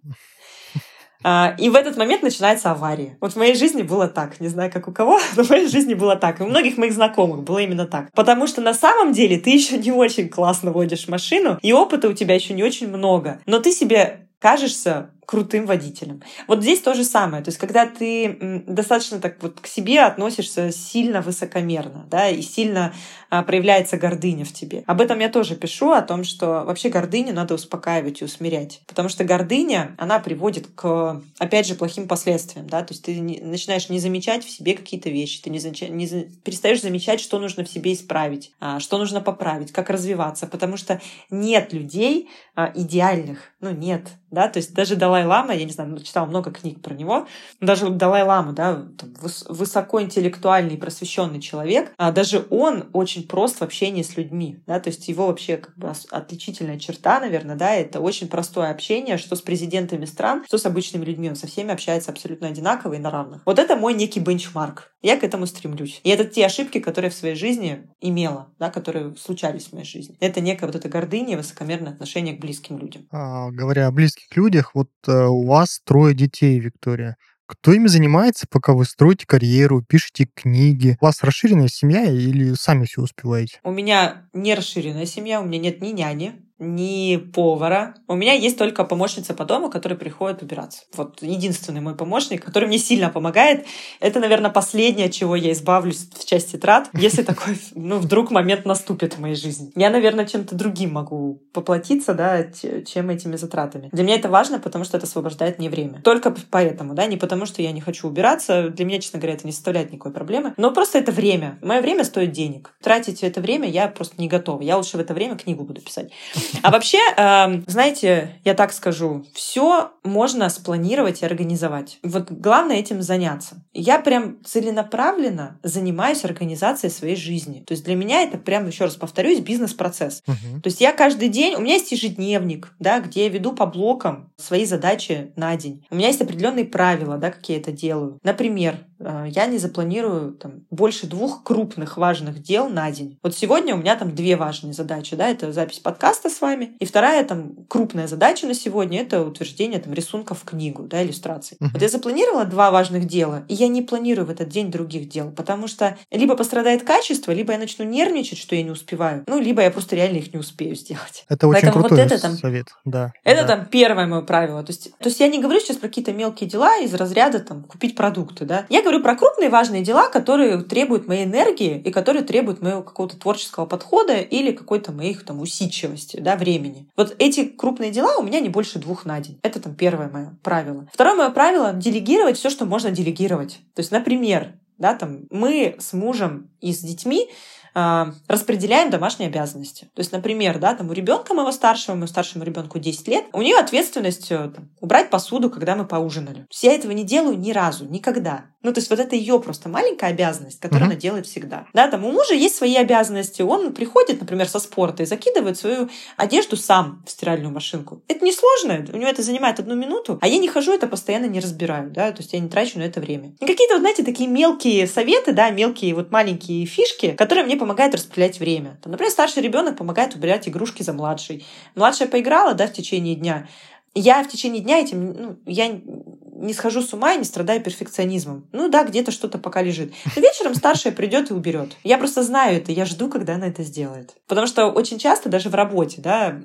Speaker 2: А, и в этот момент начинается авария. Вот в моей жизни было так. Не знаю, как у кого, [laughs] но в моей жизни было так. И у многих моих знакомых было именно так. Потому что на самом деле ты еще не очень классно водишь машину, и опыта у тебя еще не очень много. Но ты себе кажешься крутым водителем. Вот здесь то же самое. То есть, когда ты достаточно так вот к себе относишься сильно высокомерно, да, и сильно а, проявляется гордыня в тебе. Об этом я тоже пишу, о том, что вообще гордыню надо успокаивать и усмирять. Потому что гордыня, она приводит к, опять же, плохим последствиям, да, то есть ты не, начинаешь не замечать в себе какие-то вещи, ты не, замеча, не перестаешь замечать, что нужно в себе исправить, а, что нужно поправить, как развиваться, потому что нет людей а, идеальных, ну нет, да, то есть даже Далай-Лама, я не знаю, читала много книг про него, даже Далай-Лама, да, высокоинтеллектуальный, просвещенный человек, а даже он очень прост в общении с людьми, да, то есть его вообще как бы отличительная черта, наверное, да, это очень простое общение, что с президентами стран, что с обычными людьми, он со всеми общается абсолютно одинаково и на равных. Вот это мой некий бенчмарк. Я к этому стремлюсь. И это те ошибки, которые в своей жизни имела, да, которые случались в моей жизни. Это некая вот эта гордыня и высокомерное отношение к близким людям.
Speaker 1: А, говоря о близких людях, вот у вас трое детей, Виктория. Кто ими занимается, пока вы строите карьеру, пишете книги? У вас расширенная семья или сами все успеваете?
Speaker 2: У меня не расширенная семья, у меня нет ни няни, ни повара. У меня есть только помощница по дому, которая приходит убираться. Вот единственный мой помощник, который мне сильно помогает. Это, наверное, последнее, чего я избавлюсь в части трат, если [laughs] такой, ну, вдруг момент наступит в моей жизни. Я, наверное, чем-то другим могу поплатиться, да, чем этими затратами. Для меня это важно, потому что это освобождает мне время. Только поэтому, да, не потому что я не хочу убираться. Для меня, честно говоря, это не составляет никакой проблемы. Но просто это время. Мое время стоит денег. Тратить это время я просто не готова. Я лучше в это время книгу буду писать. А вообще, эм, знаете, я так скажу, все можно спланировать и организовать. Вот главное этим заняться. Я прям целенаправленно занимаюсь организацией своей жизни. То есть для меня это прям, еще раз повторюсь, бизнес-процесс. Угу. То есть я каждый день, у меня есть ежедневник, да, где я веду по блокам свои задачи на день. У меня есть определенные правила, да, как я это делаю. Например, э, я не запланирую там, больше двух крупных важных дел на день. Вот сегодня у меня там две важные задачи, да, это запись подкаста с вами, и вторая там крупная задача на сегодня это утверждение там рисунков в книгу, да, иллюстраций. Uh-huh. Вот я запланировала два важных дела, и я не планирую в этот день других дел, потому что либо пострадает качество, либо я начну нервничать, что я не успеваю, ну, либо я просто реально их не успею сделать.
Speaker 1: Это очень Поэтому крутой вот это, там, совет, да.
Speaker 2: Это
Speaker 1: да.
Speaker 2: там первое мое правило. То есть, то есть я не говорю сейчас про какие-то мелкие дела из разряда там купить продукты, да. Я говорю про крупные важные дела, которые требуют моей энергии и которые требуют моего какого-то творческого подхода или какой-то моих там усидчивости, да, времени. Вот эти крупные дела у меня не больше двух на день. Это там первое мое правило. Второе мое правило — делегировать все, что можно делегировать. То есть, например, да, там, мы с мужем и с детьми а, распределяем домашние обязанности. То есть, например, да, там у ребенка моего старшего, моему старшему ребенку 10 лет, у нее ответственность э, там, убрать посуду, когда мы поужинали. Я этого не делаю ни разу, никогда. Ну, то есть вот это ее просто маленькая обязанность, которую uh-huh. она делает всегда. Да, там у мужа есть свои обязанности. Он приходит, например, со спорта и закидывает свою одежду сам в стиральную машинку. Это несложно, у него это занимает одну минуту, а я не хожу, это постоянно не разбираю, да, то есть я не трачу на это время. И какие-то, вот, знаете, такие мелкие советы, да, мелкие вот маленькие фишки, которые мне помогают распределять время. Там, например, старший ребенок помогает убирать игрушки за младшей. Младшая поиграла, да, в течение дня. Я в течение дня этим, ну, я не схожу с ума и не страдаю перфекционизмом. Ну да, где-то что-то пока лежит. Но вечером старшая придет и уберет. Я просто знаю это, я жду, когда она это сделает. Потому что очень часто даже в работе, да,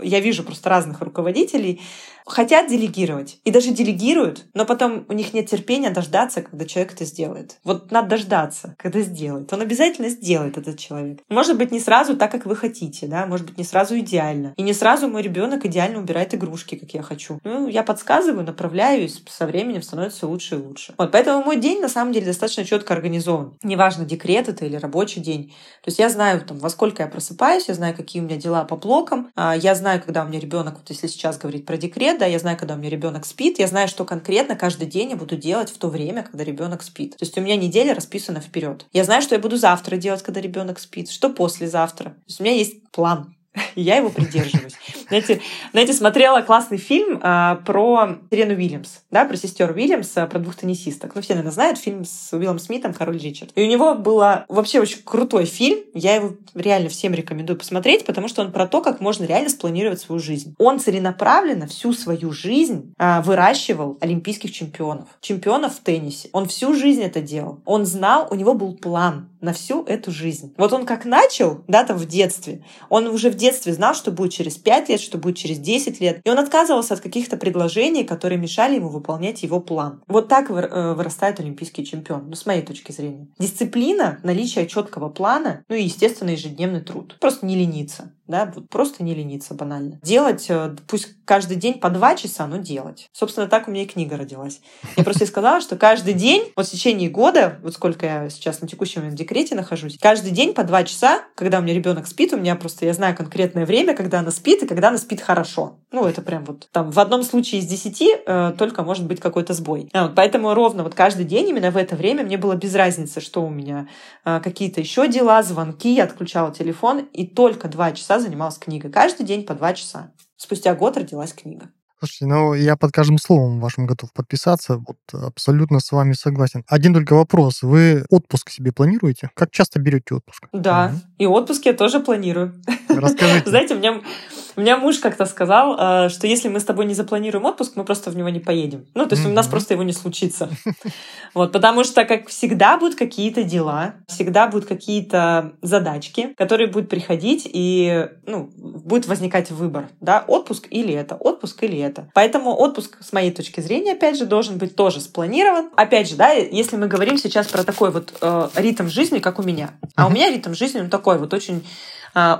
Speaker 2: я вижу просто разных руководителей, хотят делегировать и даже делегируют, но потом у них нет терпения дождаться, когда человек это сделает. Вот надо дождаться, когда сделает. Он обязательно сделает этот человек. Может быть, не сразу так, как вы хотите, да, может быть, не сразу идеально. И не сразу мой ребенок идеально убирает игрушки, как я хочу. Ну, я подсказываю, направляю, и со временем становится лучше и лучше. Вот, поэтому мой день на самом деле достаточно четко организован. Неважно, декрет это или рабочий день. То есть я знаю, там, во сколько я просыпаюсь, я знаю, какие у меня дела по блокам, а, я знаю, когда у меня ребенок, вот если сейчас говорить про декрет, да, я знаю, когда у меня ребенок спит, я знаю, что конкретно каждый день я буду делать в то время, когда ребенок спит. То есть у меня неделя расписана вперед. Я знаю, что я буду завтра делать, когда ребенок спит, что послезавтра. То есть у меня есть план я его придерживаюсь. Знаете, знаете, смотрела классный фильм а, про Сирену Уильямс, да, про сестер Уильямс, а, про двух теннисисток. Ну, все, наверное, знают фильм с Уиллом Смитом «Король Ричард». И у него был вообще очень крутой фильм. Я его реально всем рекомендую посмотреть, потому что он про то, как можно реально спланировать свою жизнь. Он целенаправленно всю свою жизнь а, выращивал олимпийских чемпионов. Чемпионов в теннисе. Он всю жизнь это делал. Он знал, у него был план на всю эту жизнь. Вот он как начал, да, там в детстве, он уже в детстве знал, что будет через 5 лет, что будет через 10 лет. И он отказывался от каких-то предложений, которые мешали ему выполнять его план. Вот так э, вырастает олимпийский чемпион, ну, с моей точки зрения. Дисциплина, наличие четкого плана, ну и, естественно, ежедневный труд. Просто не лениться да, вот просто не лениться банально. Делать, э, пусть каждый день по два часа, но делать. Собственно, так у меня и книга родилась. Я просто и сказала, что каждый день, вот в течение года, вот сколько я сейчас на текущем декрете нахожусь, каждый день по два часа, когда у меня ребенок спит, у меня просто, я знаю конкретное время, когда она спит и когда она спит хорошо. Ну, это прям вот там в одном случае из десяти э, только может быть какой-то сбой. А, вот, поэтому ровно вот каждый день именно в это время мне было без разницы, что у меня э, какие-то еще дела, звонки, я отключала телефон, и только два часа занималась книгой. Каждый день по два часа. Спустя год родилась книга.
Speaker 1: Слушайте, ну я под каждым словом вашим готов подписаться. Вот абсолютно с вами согласен. Один только вопрос. Вы отпуск себе планируете? Как часто берете отпуск?
Speaker 2: Да, угу. и отпуск я тоже планирую.
Speaker 1: Расскажите. [laughs]
Speaker 2: Знаете, у меня у меня муж как-то сказал, э, что если мы с тобой не запланируем отпуск, мы просто в него не поедем. Ну, то есть у нас просто его не случится. Вот, потому что, как всегда, будут какие-то дела, всегда будут какие-то задачки, которые будут приходить, и ну, будет возникать выбор, да, отпуск или это, отпуск или это. Поэтому отпуск, с моей точки зрения, опять же, должен быть тоже спланирован. Опять же, да, если мы говорим сейчас про такой вот э, ритм жизни, как у меня. А у меня ритм жизни, он такой вот очень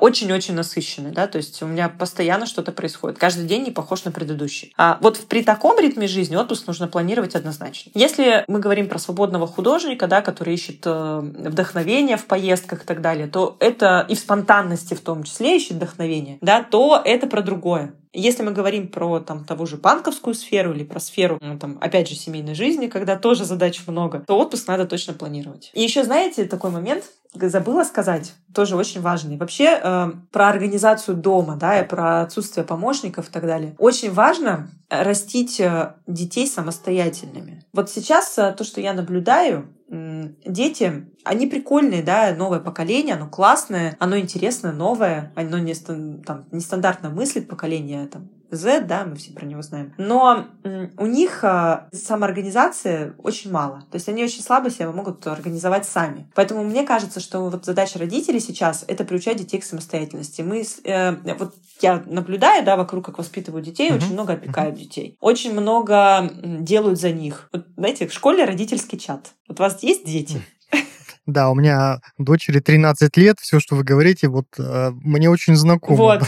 Speaker 2: очень-очень насыщенный, да, то есть у меня постоянно что-то происходит. Каждый день не похож на предыдущий. А вот при таком ритме жизни отпуск нужно планировать однозначно. Если мы говорим про свободного художника, да, который ищет э, вдохновение в поездках и так далее, то это и в спонтанности в том числе ищет вдохновение, да, то это про другое. Если мы говорим про там, того же банковскую сферу или про сферу, ну, там, опять же, семейной жизни, когда тоже задач много, то отпуск надо точно планировать. И еще, знаете, такой момент, забыла сказать, тоже очень важный. Вообще э, про организацию дома, да, и про отсутствие помощников и так далее. Очень важно растить э, детей самостоятельными. Вот сейчас э, то, что я наблюдаю, дети, они прикольные, да, новое поколение, оно классное, оно интересное, новое, оно нестандартно мыслит поколение, там, Z, да, мы все про него знаем. Но у них а, самоорганизации очень мало. То есть они очень слабо себя могут организовать сами. Поэтому мне кажется, что вот задача родителей сейчас — это приучать детей к самостоятельности. Мы, э, вот я наблюдаю, да, вокруг, как воспитывают детей, uh-huh. очень много опекают uh-huh. детей. Очень много делают за них. Вот, знаете, в школе родительский чат. Вот у вас есть дети?
Speaker 1: Да, у меня дочери 13 лет, все, что вы говорите, вот э, мне очень знакомо.
Speaker 2: Вот,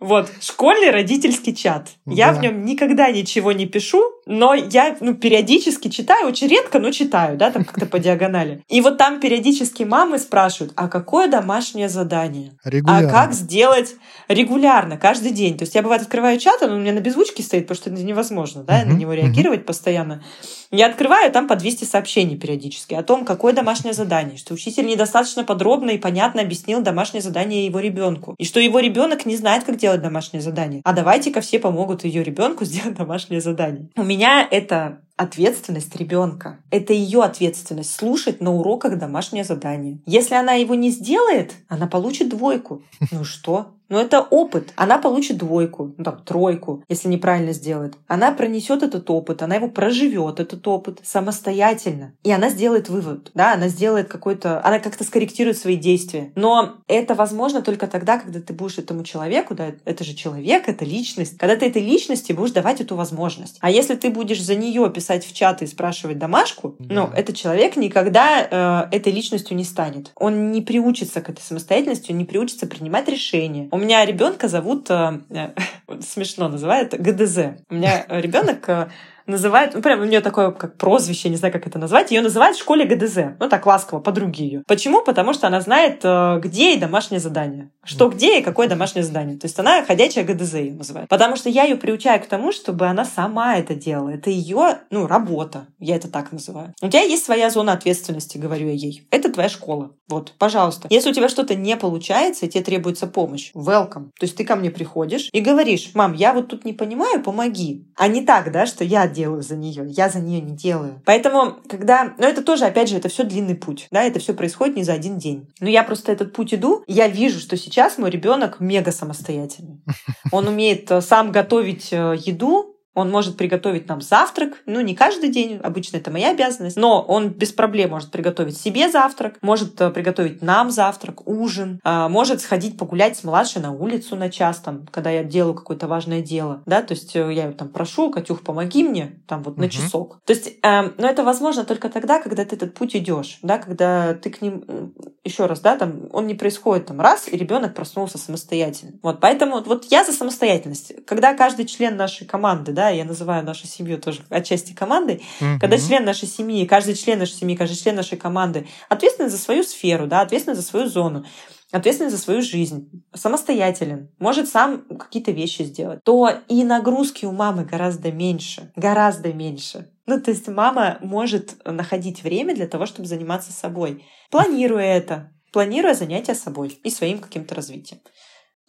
Speaker 2: вот, школьный родительский чат. Я
Speaker 1: Да.
Speaker 2: в нем никогда ничего не пишу, но я ну, периодически читаю, очень редко, но читаю, да, там как-то по диагонали. И вот там периодически мамы спрашивают, а какое домашнее задание?
Speaker 1: Регулярно.
Speaker 2: А как сделать регулярно, каждый день? То есть я, бывает, открываю чат, он у меня на беззвучке стоит, потому что это невозможно, да, на него реагировать постоянно. Я открываю, там по 200 сообщений периодически о том, какое домашнее задание, что учитель недостаточно подробно и понятно объяснил домашнее задание его ребенку, и что его ребенок не знает, как делать домашнее задание. А давайте-ка все помогут ее ребенку [laughs] сделать домашнее задание. У меня это ответственность ребенка. Это ее ответственность слушать на уроках домашнее задание. Если она его не сделает, она получит двойку. Ну что? Ну это опыт. Она получит двойку, ну там тройку, если неправильно сделает. Она пронесет этот опыт, она его проживет, этот опыт самостоятельно. И она сделает вывод, да, она сделает какой-то, она как-то скорректирует свои действия. Но это возможно только тогда, когда ты будешь этому человеку, да, это же человек, это личность, когда ты этой личности будешь давать эту возможность. А если ты будешь за нее писать в чат и спрашивать домашку,
Speaker 1: Да.
Speaker 2: ну, этот человек никогда э, этой личностью не станет. Он не приучится к этой самостоятельности, он не приучится принимать решения. У меня ребенка зовут, э, э, [laughs] смешно называют, ГДЗ. У меня ребенок э, называют, ну, прям у нее такое как прозвище, не знаю, как это назвать, ее называют в школе ГДЗ. Ну, так ласково, подруги ее. Почему? Потому что она знает, э, где и домашнее задание. Что где и какое домашнее задание. То есть она ходячая ГДЗ ее называют. Потому что я ее приучаю к тому, чтобы она сама это делала. Это ее, ну, работа. Я это так называю. У тебя есть своя зона ответственности, говорю я ей. Это твоя школа. Вот, пожалуйста. Если у тебя что-то не получается, и тебе требуется помощь, welcome. То есть ты ко мне приходишь и говоришь, мам, я вот тут не понимаю, помоги. А не так, да, что я делаю за нее, я за нее не делаю. Поэтому, когда... Ну, это тоже, опять же, это все длинный путь, да, это все происходит не за один день. Но я просто этот путь иду, я вижу, что сейчас мой ребенок мега самостоятельный. Он умеет э, сам готовить э, еду, он может приготовить нам завтрак, ну, не каждый день, обычно это моя обязанность, но он без проблем может приготовить себе завтрак, может э, приготовить нам завтрак, ужин, а, может сходить погулять с младшей на улицу на час, там, когда я делаю какое-то важное дело, да, то есть э, я его там прошу, Катюх, помоги мне, там вот на
Speaker 1: Мгм.
Speaker 2: часок. То есть, э, но это возможно только тогда, когда ты этот путь идешь, да, когда ты к ним, еще раз, да, там, он не происходит там раз, и ребенок проснулся самостоятельно. Вот, поэтому вот я за самостоятельность. Когда каждый член нашей команды, да, я называю нашу семью тоже отчасти командой, когда
Speaker 1: Мгм.
Speaker 2: член нашей семьи, каждый член нашей семьи, каждый член нашей команды ответственен за свою сферу, да, ответственен за свою зону, ответственен за свою жизнь, самостоятелен, может сам какие-то вещи сделать, то и нагрузки у мамы гораздо меньше, гораздо меньше. Ну, то есть мама может находить время для того, чтобы заниматься собой, планируя это, планируя занятия собой и своим каким-то развитием.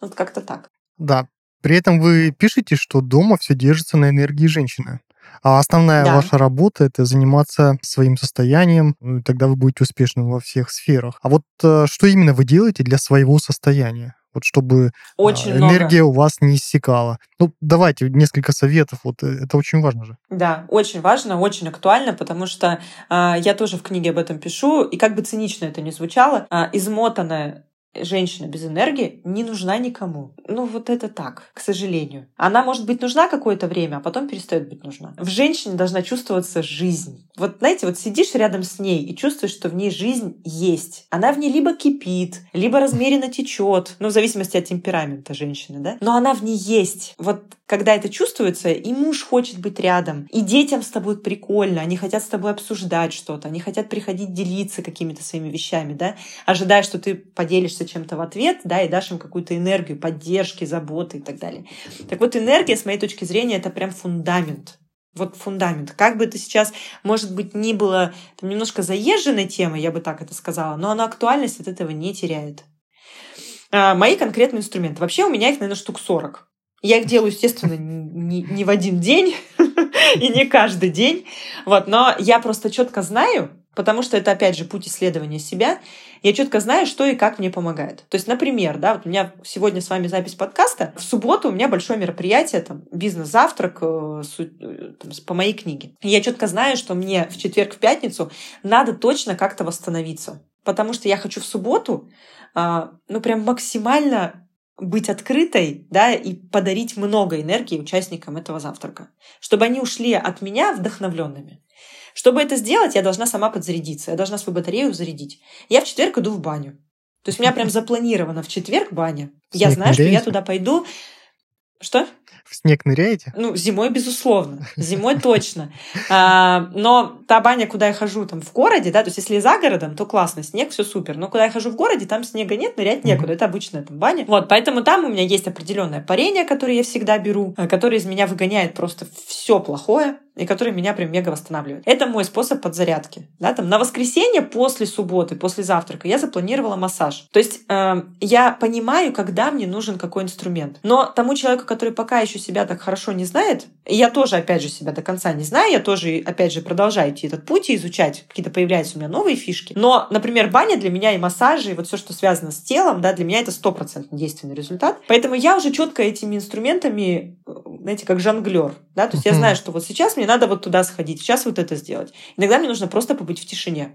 Speaker 2: Вот как-то так.
Speaker 1: Да. При этом вы пишете, что дома все держится на энергии женщины. А основная
Speaker 2: Да.
Speaker 1: ваша работа это заниматься своим состоянием, ну, и тогда вы будете успешным во всех сферах. А вот э, что именно вы делаете для своего состояния? Вот чтобы а,
Speaker 2: Очень много.
Speaker 1: энергия у вас не иссякала. Ну, давайте несколько советов. Вот э, это очень важно же.
Speaker 2: Да, очень важно, очень актуально, потому что а, я тоже в книге об этом пишу, и как бы цинично это ни звучало, а, измотанная женщина без энергии не нужна никому. Ну вот это так, к сожалению. Она может быть нужна какое-то время, а потом перестает быть нужна. В женщине должна чувствоваться жизнь. Вот знаете, вот сидишь рядом с ней и чувствуешь, что в ней жизнь есть. Она в ней либо кипит, либо размеренно течет, ну в зависимости от темперамента женщины, да. Но она в ней есть. Вот когда это чувствуется, и муж хочет быть рядом, и детям с тобой прикольно, они хотят с тобой обсуждать что-то, они хотят приходить делиться какими-то своими вещами, да, ожидая, что ты поделишься чем-то в ответ, да, и дашь им какую-то энергию поддержки, заботы и так далее. Так вот, энергия, с моей точки зрения, это прям фундамент. Вот фундамент. Как бы это сейчас, может быть, ни было там, немножко заезженной темой, я бы так это сказала, но она актуальность от этого не теряет. А, мои конкретные инструменты. Вообще у меня их, наверное, штук 40. Я их делаю, естественно, не в один день [laughs] и не каждый день. Вот, но я просто четко знаю, потому что это, опять же, путь исследования себя, я четко знаю, что и как мне помогает. То есть, например, да, вот у меня сегодня с вами запись подкаста, в субботу у меня большое мероприятие, там, бизнес-завтрак э, э, там, по моей книге. Я четко знаю, что мне в четверг, в пятницу надо точно как-то восстановиться. Потому что я хочу в субботу, а, ну, прям максимально быть открытой, да, и подарить много энергии участникам этого завтрака, чтобы они ушли от меня вдохновленными. Чтобы это сделать, я должна сама подзарядиться, я должна свою батарею зарядить. Я в четверг иду в баню. То есть у меня прям запланировано в четверг баня. Я знаю, что я туда пойду. Что?
Speaker 1: В снег ныряете?
Speaker 2: Ну, зимой, безусловно. [laughs] Зимой точно. А, но та баня, куда я хожу там в городе, да, то есть если за городом, то классно, снег, все супер. Но куда я хожу в городе, там снега нет, нырять некуда. Это обычная там баня. Вот, поэтому там у меня есть определенное парение, которое я всегда беру, э, которое из меня выгоняет просто все плохое и который меня прям мега восстанавливает. Это мой способ подзарядки. Да, там, на воскресенье после субботы, после завтрака я запланировала массаж. То есть э, я понимаю, когда мне нужен какой инструмент. Но тому человеку, который пока еще себя так хорошо не знает, и я тоже, опять же, себя до конца не знаю, я тоже, опять же, продолжаю идти этот путь и изучать, какие-то появляются у меня новые фишки. Но, например, баня для меня и массажи, и вот все, что связано с телом, да, для меня это стопроцентный действенный результат. Поэтому я уже четко этими инструментами, знаете, как жонглер, да, то есть я знаю, что вот сейчас мне надо вот туда сходить, сейчас вот это сделать. Иногда мне нужно просто побыть в тишине.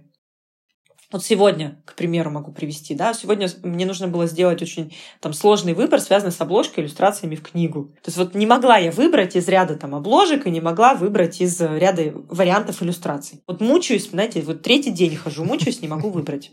Speaker 2: Вот сегодня, к примеру, могу привести, да, сегодня мне нужно было сделать очень там сложный выбор, связанный с обложкой, иллюстрациями в книгу. То есть вот не могла я выбрать из ряда там обложек и не могла выбрать из ряда вариантов иллюстраций. Вот мучаюсь, знаете, вот третий день хожу, мучаюсь, не могу выбрать.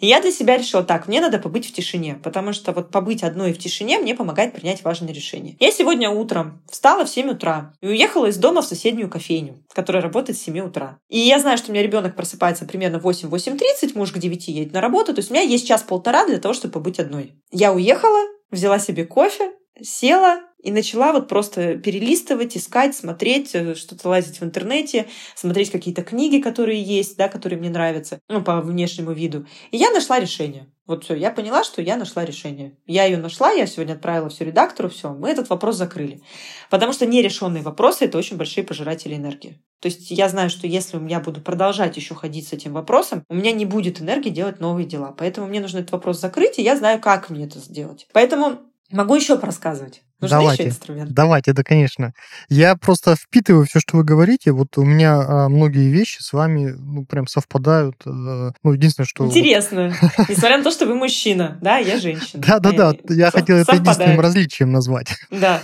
Speaker 2: И я для себя решила так, мне надо побыть в тишине, потому что вот побыть одной в тишине мне помогает принять важные решения. Я сегодня утром встала в 7 утра и уехала из дома в соседнюю кофейню, которая работает с 7 утра. И я знаю, что у меня ребенок просыпается примерно в 8-8.30, 10, муж к 9 едет на работу. То есть у меня есть час-полтора для того, чтобы побыть одной. Я уехала, взяла себе кофе, села и начала вот просто перелистывать, искать, смотреть, э, что-то лазить в интернете, смотреть какие-то книги, которые есть, да, которые мне нравятся, ну, по внешнему виду. И я нашла решение. Вот все, я поняла, что я нашла решение. Я ее нашла, я сегодня отправила все редактору, все, мы этот вопрос закрыли. Потому что нерешенные вопросы это очень большие пожиратели энергии. То есть я знаю, что если у меня буду продолжать еще ходить с этим вопросом, у меня не будет энергии делать новые дела. Поэтому мне нужно этот вопрос закрыть, и я знаю, как мне это сделать. Поэтому могу еще порассказывать. Нужны
Speaker 1: давайте,
Speaker 2: еще инструменты?
Speaker 1: Давайте, да, конечно. Я просто впитываю все, что вы говорите. Вот у меня а, многие вещи с вами ну, прям совпадают. А, ну, единственное, что...
Speaker 2: Интересно. [laughs] Несмотря на то, что вы мужчина, да, я женщина.
Speaker 1: Да-да-да, я хотел это единственным различием назвать.
Speaker 2: Да.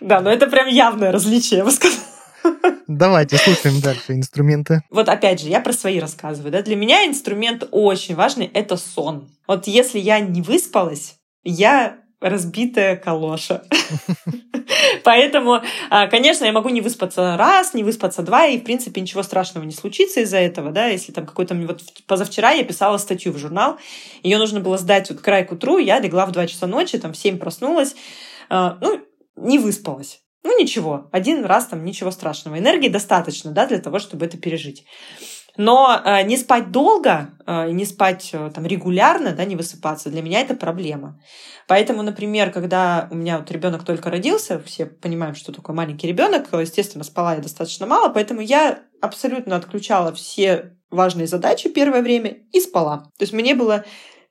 Speaker 2: Да, но это прям явное различие, я бы сказала.
Speaker 1: Давайте слушаем дальше инструменты.
Speaker 2: Вот опять же, я про свои рассказываю. Да? Для меня инструмент очень важный — это сон. Вот если я не выспалась, я разбитая калоша. Поэтому, а, конечно, я могу не выспаться раз, не выспаться два, и, в принципе, ничего страшного не случится из-за этого, да, если там какой-то... Вот позавчера я писала статью в журнал, ее нужно было сдать вот край к утру, я легла в 2 часа ночи, там в 7 проснулась, а, ну, не выспалась. Ну, ничего, один раз там ничего страшного. Энергии достаточно, да, для того, чтобы это пережить. Но э, не спать долго, э, не спать э, там регулярно, да, не высыпаться, для меня это проблема. Поэтому, например, когда у меня вот ребенок только родился, все понимаем, что такое маленький ребенок, естественно, спала я достаточно мало, поэтому я абсолютно отключала все важные задачи первое время и спала. То есть мне было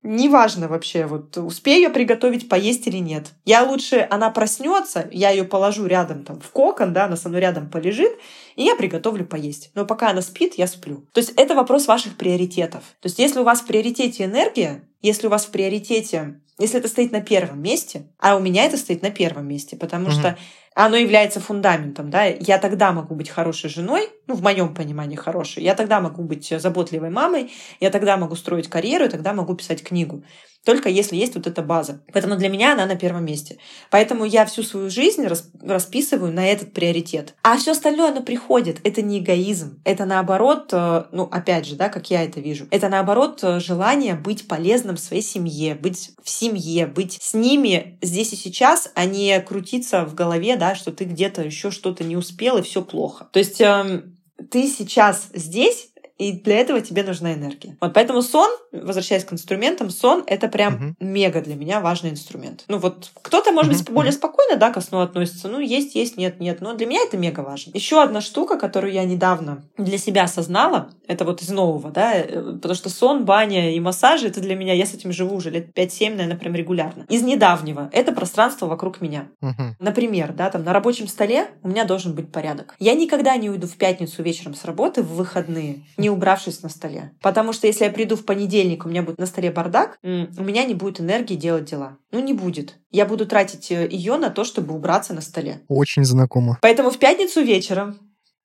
Speaker 2: неважно вообще, вот успею я приготовить, поесть или нет. Я лучше, она проснется, я ее положу рядом там в кокон, да, она со мной рядом полежит, и я приготовлю поесть. Но пока она спит, я сплю. То есть это вопрос ваших приоритетов. То есть если у вас в приоритете энергия, если у вас в приоритете, если это стоит на первом месте, а у меня это стоит на первом месте, потому mm-hmm. что оно является фундаментом, да, я тогда могу быть хорошей женой, ну, в моем понимании хорошей, я тогда могу быть заботливой мамой, я тогда могу строить карьеру, и тогда могу писать книгу только если есть вот эта база. Поэтому для меня она на первом месте. Поэтому я всю свою жизнь расписываю на этот приоритет. А все остальное, оно приходит. Это не эгоизм. Это наоборот, э, ну, опять же, да, как я это вижу. Это наоборот э, желание быть полезным своей семье, быть в семье, быть с ними здесь и сейчас, а не крутиться в голове, да, что ты где-то еще что-то не успел и все плохо. То есть эм, ты сейчас здесь, и для этого тебе нужна энергия. Вот поэтому сон, возвращаясь к инструментам, сон — это прям uh-huh. мега для меня важный инструмент. Ну вот кто-то, может uh-huh. быть, более спокойно, да, ко сну относится. Ну, есть, есть, нет, нет. Но для меня это мега важно. Еще одна штука, которую я недавно для себя осознала, это вот из нового, да, э, потому что сон, баня и массажи — это для меня, я с этим живу уже лет 5-7, наверное, прям регулярно. Из недавнего — это пространство вокруг меня. Uh-huh. Например, да, там на рабочем столе у меня должен быть порядок. Я никогда не уйду в пятницу вечером с работы в выходные, не убравшись на столе. Потому что если я приду в понедельник, у меня будет на столе бардак, у меня не будет энергии делать дела. Ну, не будет. Я буду тратить э, ее на то, чтобы убраться на столе.
Speaker 1: Очень знакомо.
Speaker 2: Поэтому в пятницу вечером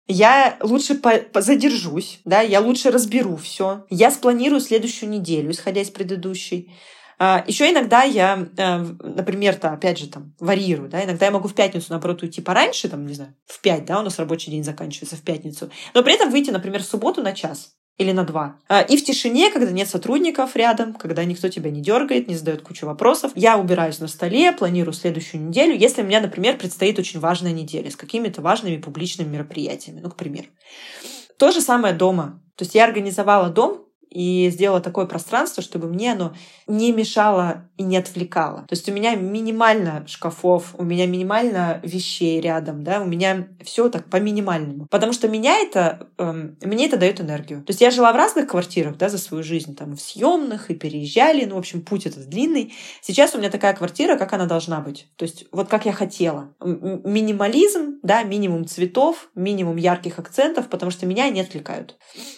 Speaker 2: я лучше задержусь, да, я лучше разберу все, я спланирую следующую неделю, исходя из предыдущей. А, Еще иногда я, э, например-то, опять же, там, варьирую, да, иногда я могу в пятницу, наоборот, уйти пораньше, там, не знаю, в пять, да, у нас рабочий день заканчивается в пятницу, но при этом выйти, например, в субботу на час или на два. А, и в тишине, когда нет сотрудников рядом, когда никто тебя не дергает, не задает кучу вопросов, я убираюсь на столе, планирую следующую неделю, если у меня, например, предстоит очень важная неделя с какими-то важными публичными мероприятиями, ну, к примеру. То же самое дома. То есть я организовала дом и сделала такое пространство, чтобы мне оно не мешало и не отвлекало. То есть у меня минимально шкафов, у меня минимально вещей рядом, да, у меня все так по минимальному. Потому что меня это, эм, мне это дает энергию. То есть я жила в разных квартирах, да, за свою жизнь, там, в съемных, и переезжали, ну, в общем, путь этот длинный. Сейчас у меня такая квартира, как она должна быть. То есть вот как я хотела. Минимализм, да, минимум цветов, минимум ярких акцентов, потому что меня не отвлекают.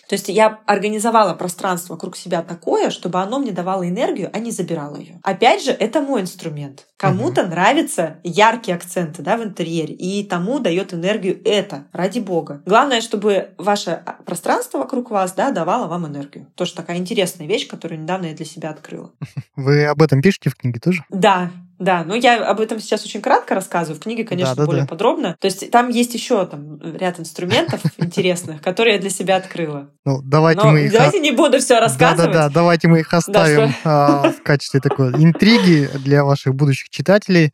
Speaker 2: То есть я организовала пространство вокруг себя такое, чтобы оно мне давало энергию, а не забирало ее. Опять же, это мой инструмент. Кому-то угу. нравятся яркие акценты да, в интерьере, и тому дает энергию это, ради бога. Главное, чтобы ваше пространство вокруг вас да, давало вам энергию. Тоже такая интересная вещь, которую недавно я для себя открыла.
Speaker 1: Вы об этом пишете в книге тоже?
Speaker 2: Да, да, но я об этом сейчас очень кратко рассказываю. В книге, конечно, да, да, более да. подробно. То есть там есть еще там ряд инструментов [laughs] интересных, которые я для себя открыла.
Speaker 1: Ну, давайте мы их...
Speaker 2: Давайте не буду все рассказывать.
Speaker 1: Да-да-да, давайте мы их оставим а, в качестве такой интриги для ваших будущих читателей.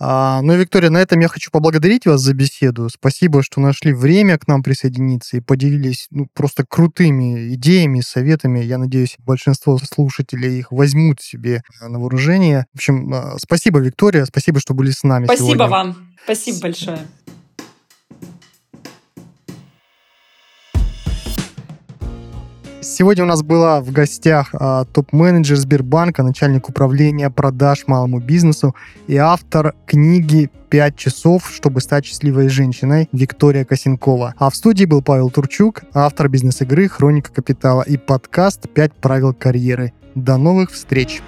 Speaker 1: А, ну, Виктория, на этом я хочу поблагодарить вас за беседу. Спасибо, что нашли время к нам присоединиться и поделились ну, просто крутыми идеями, советами. Я надеюсь, большинство слушателей их возьмут себе на вооружение. В общем, а, спасибо, Виктория, спасибо, что были с нами
Speaker 2: Спасибо
Speaker 1: сегодня.
Speaker 2: вам. Спасибо большое.
Speaker 1: Сегодня у нас была в гостях а, топ-менеджер Сбербанка, начальник управления продаж малому бизнесу и автор книги «Пять часов, чтобы стать счастливой женщиной» Виктория Косенкова. А в студии был Павел Турчук, автор бизнес-игры «Хроника капитала» и подкаст «Пять правил карьеры». До новых встреч!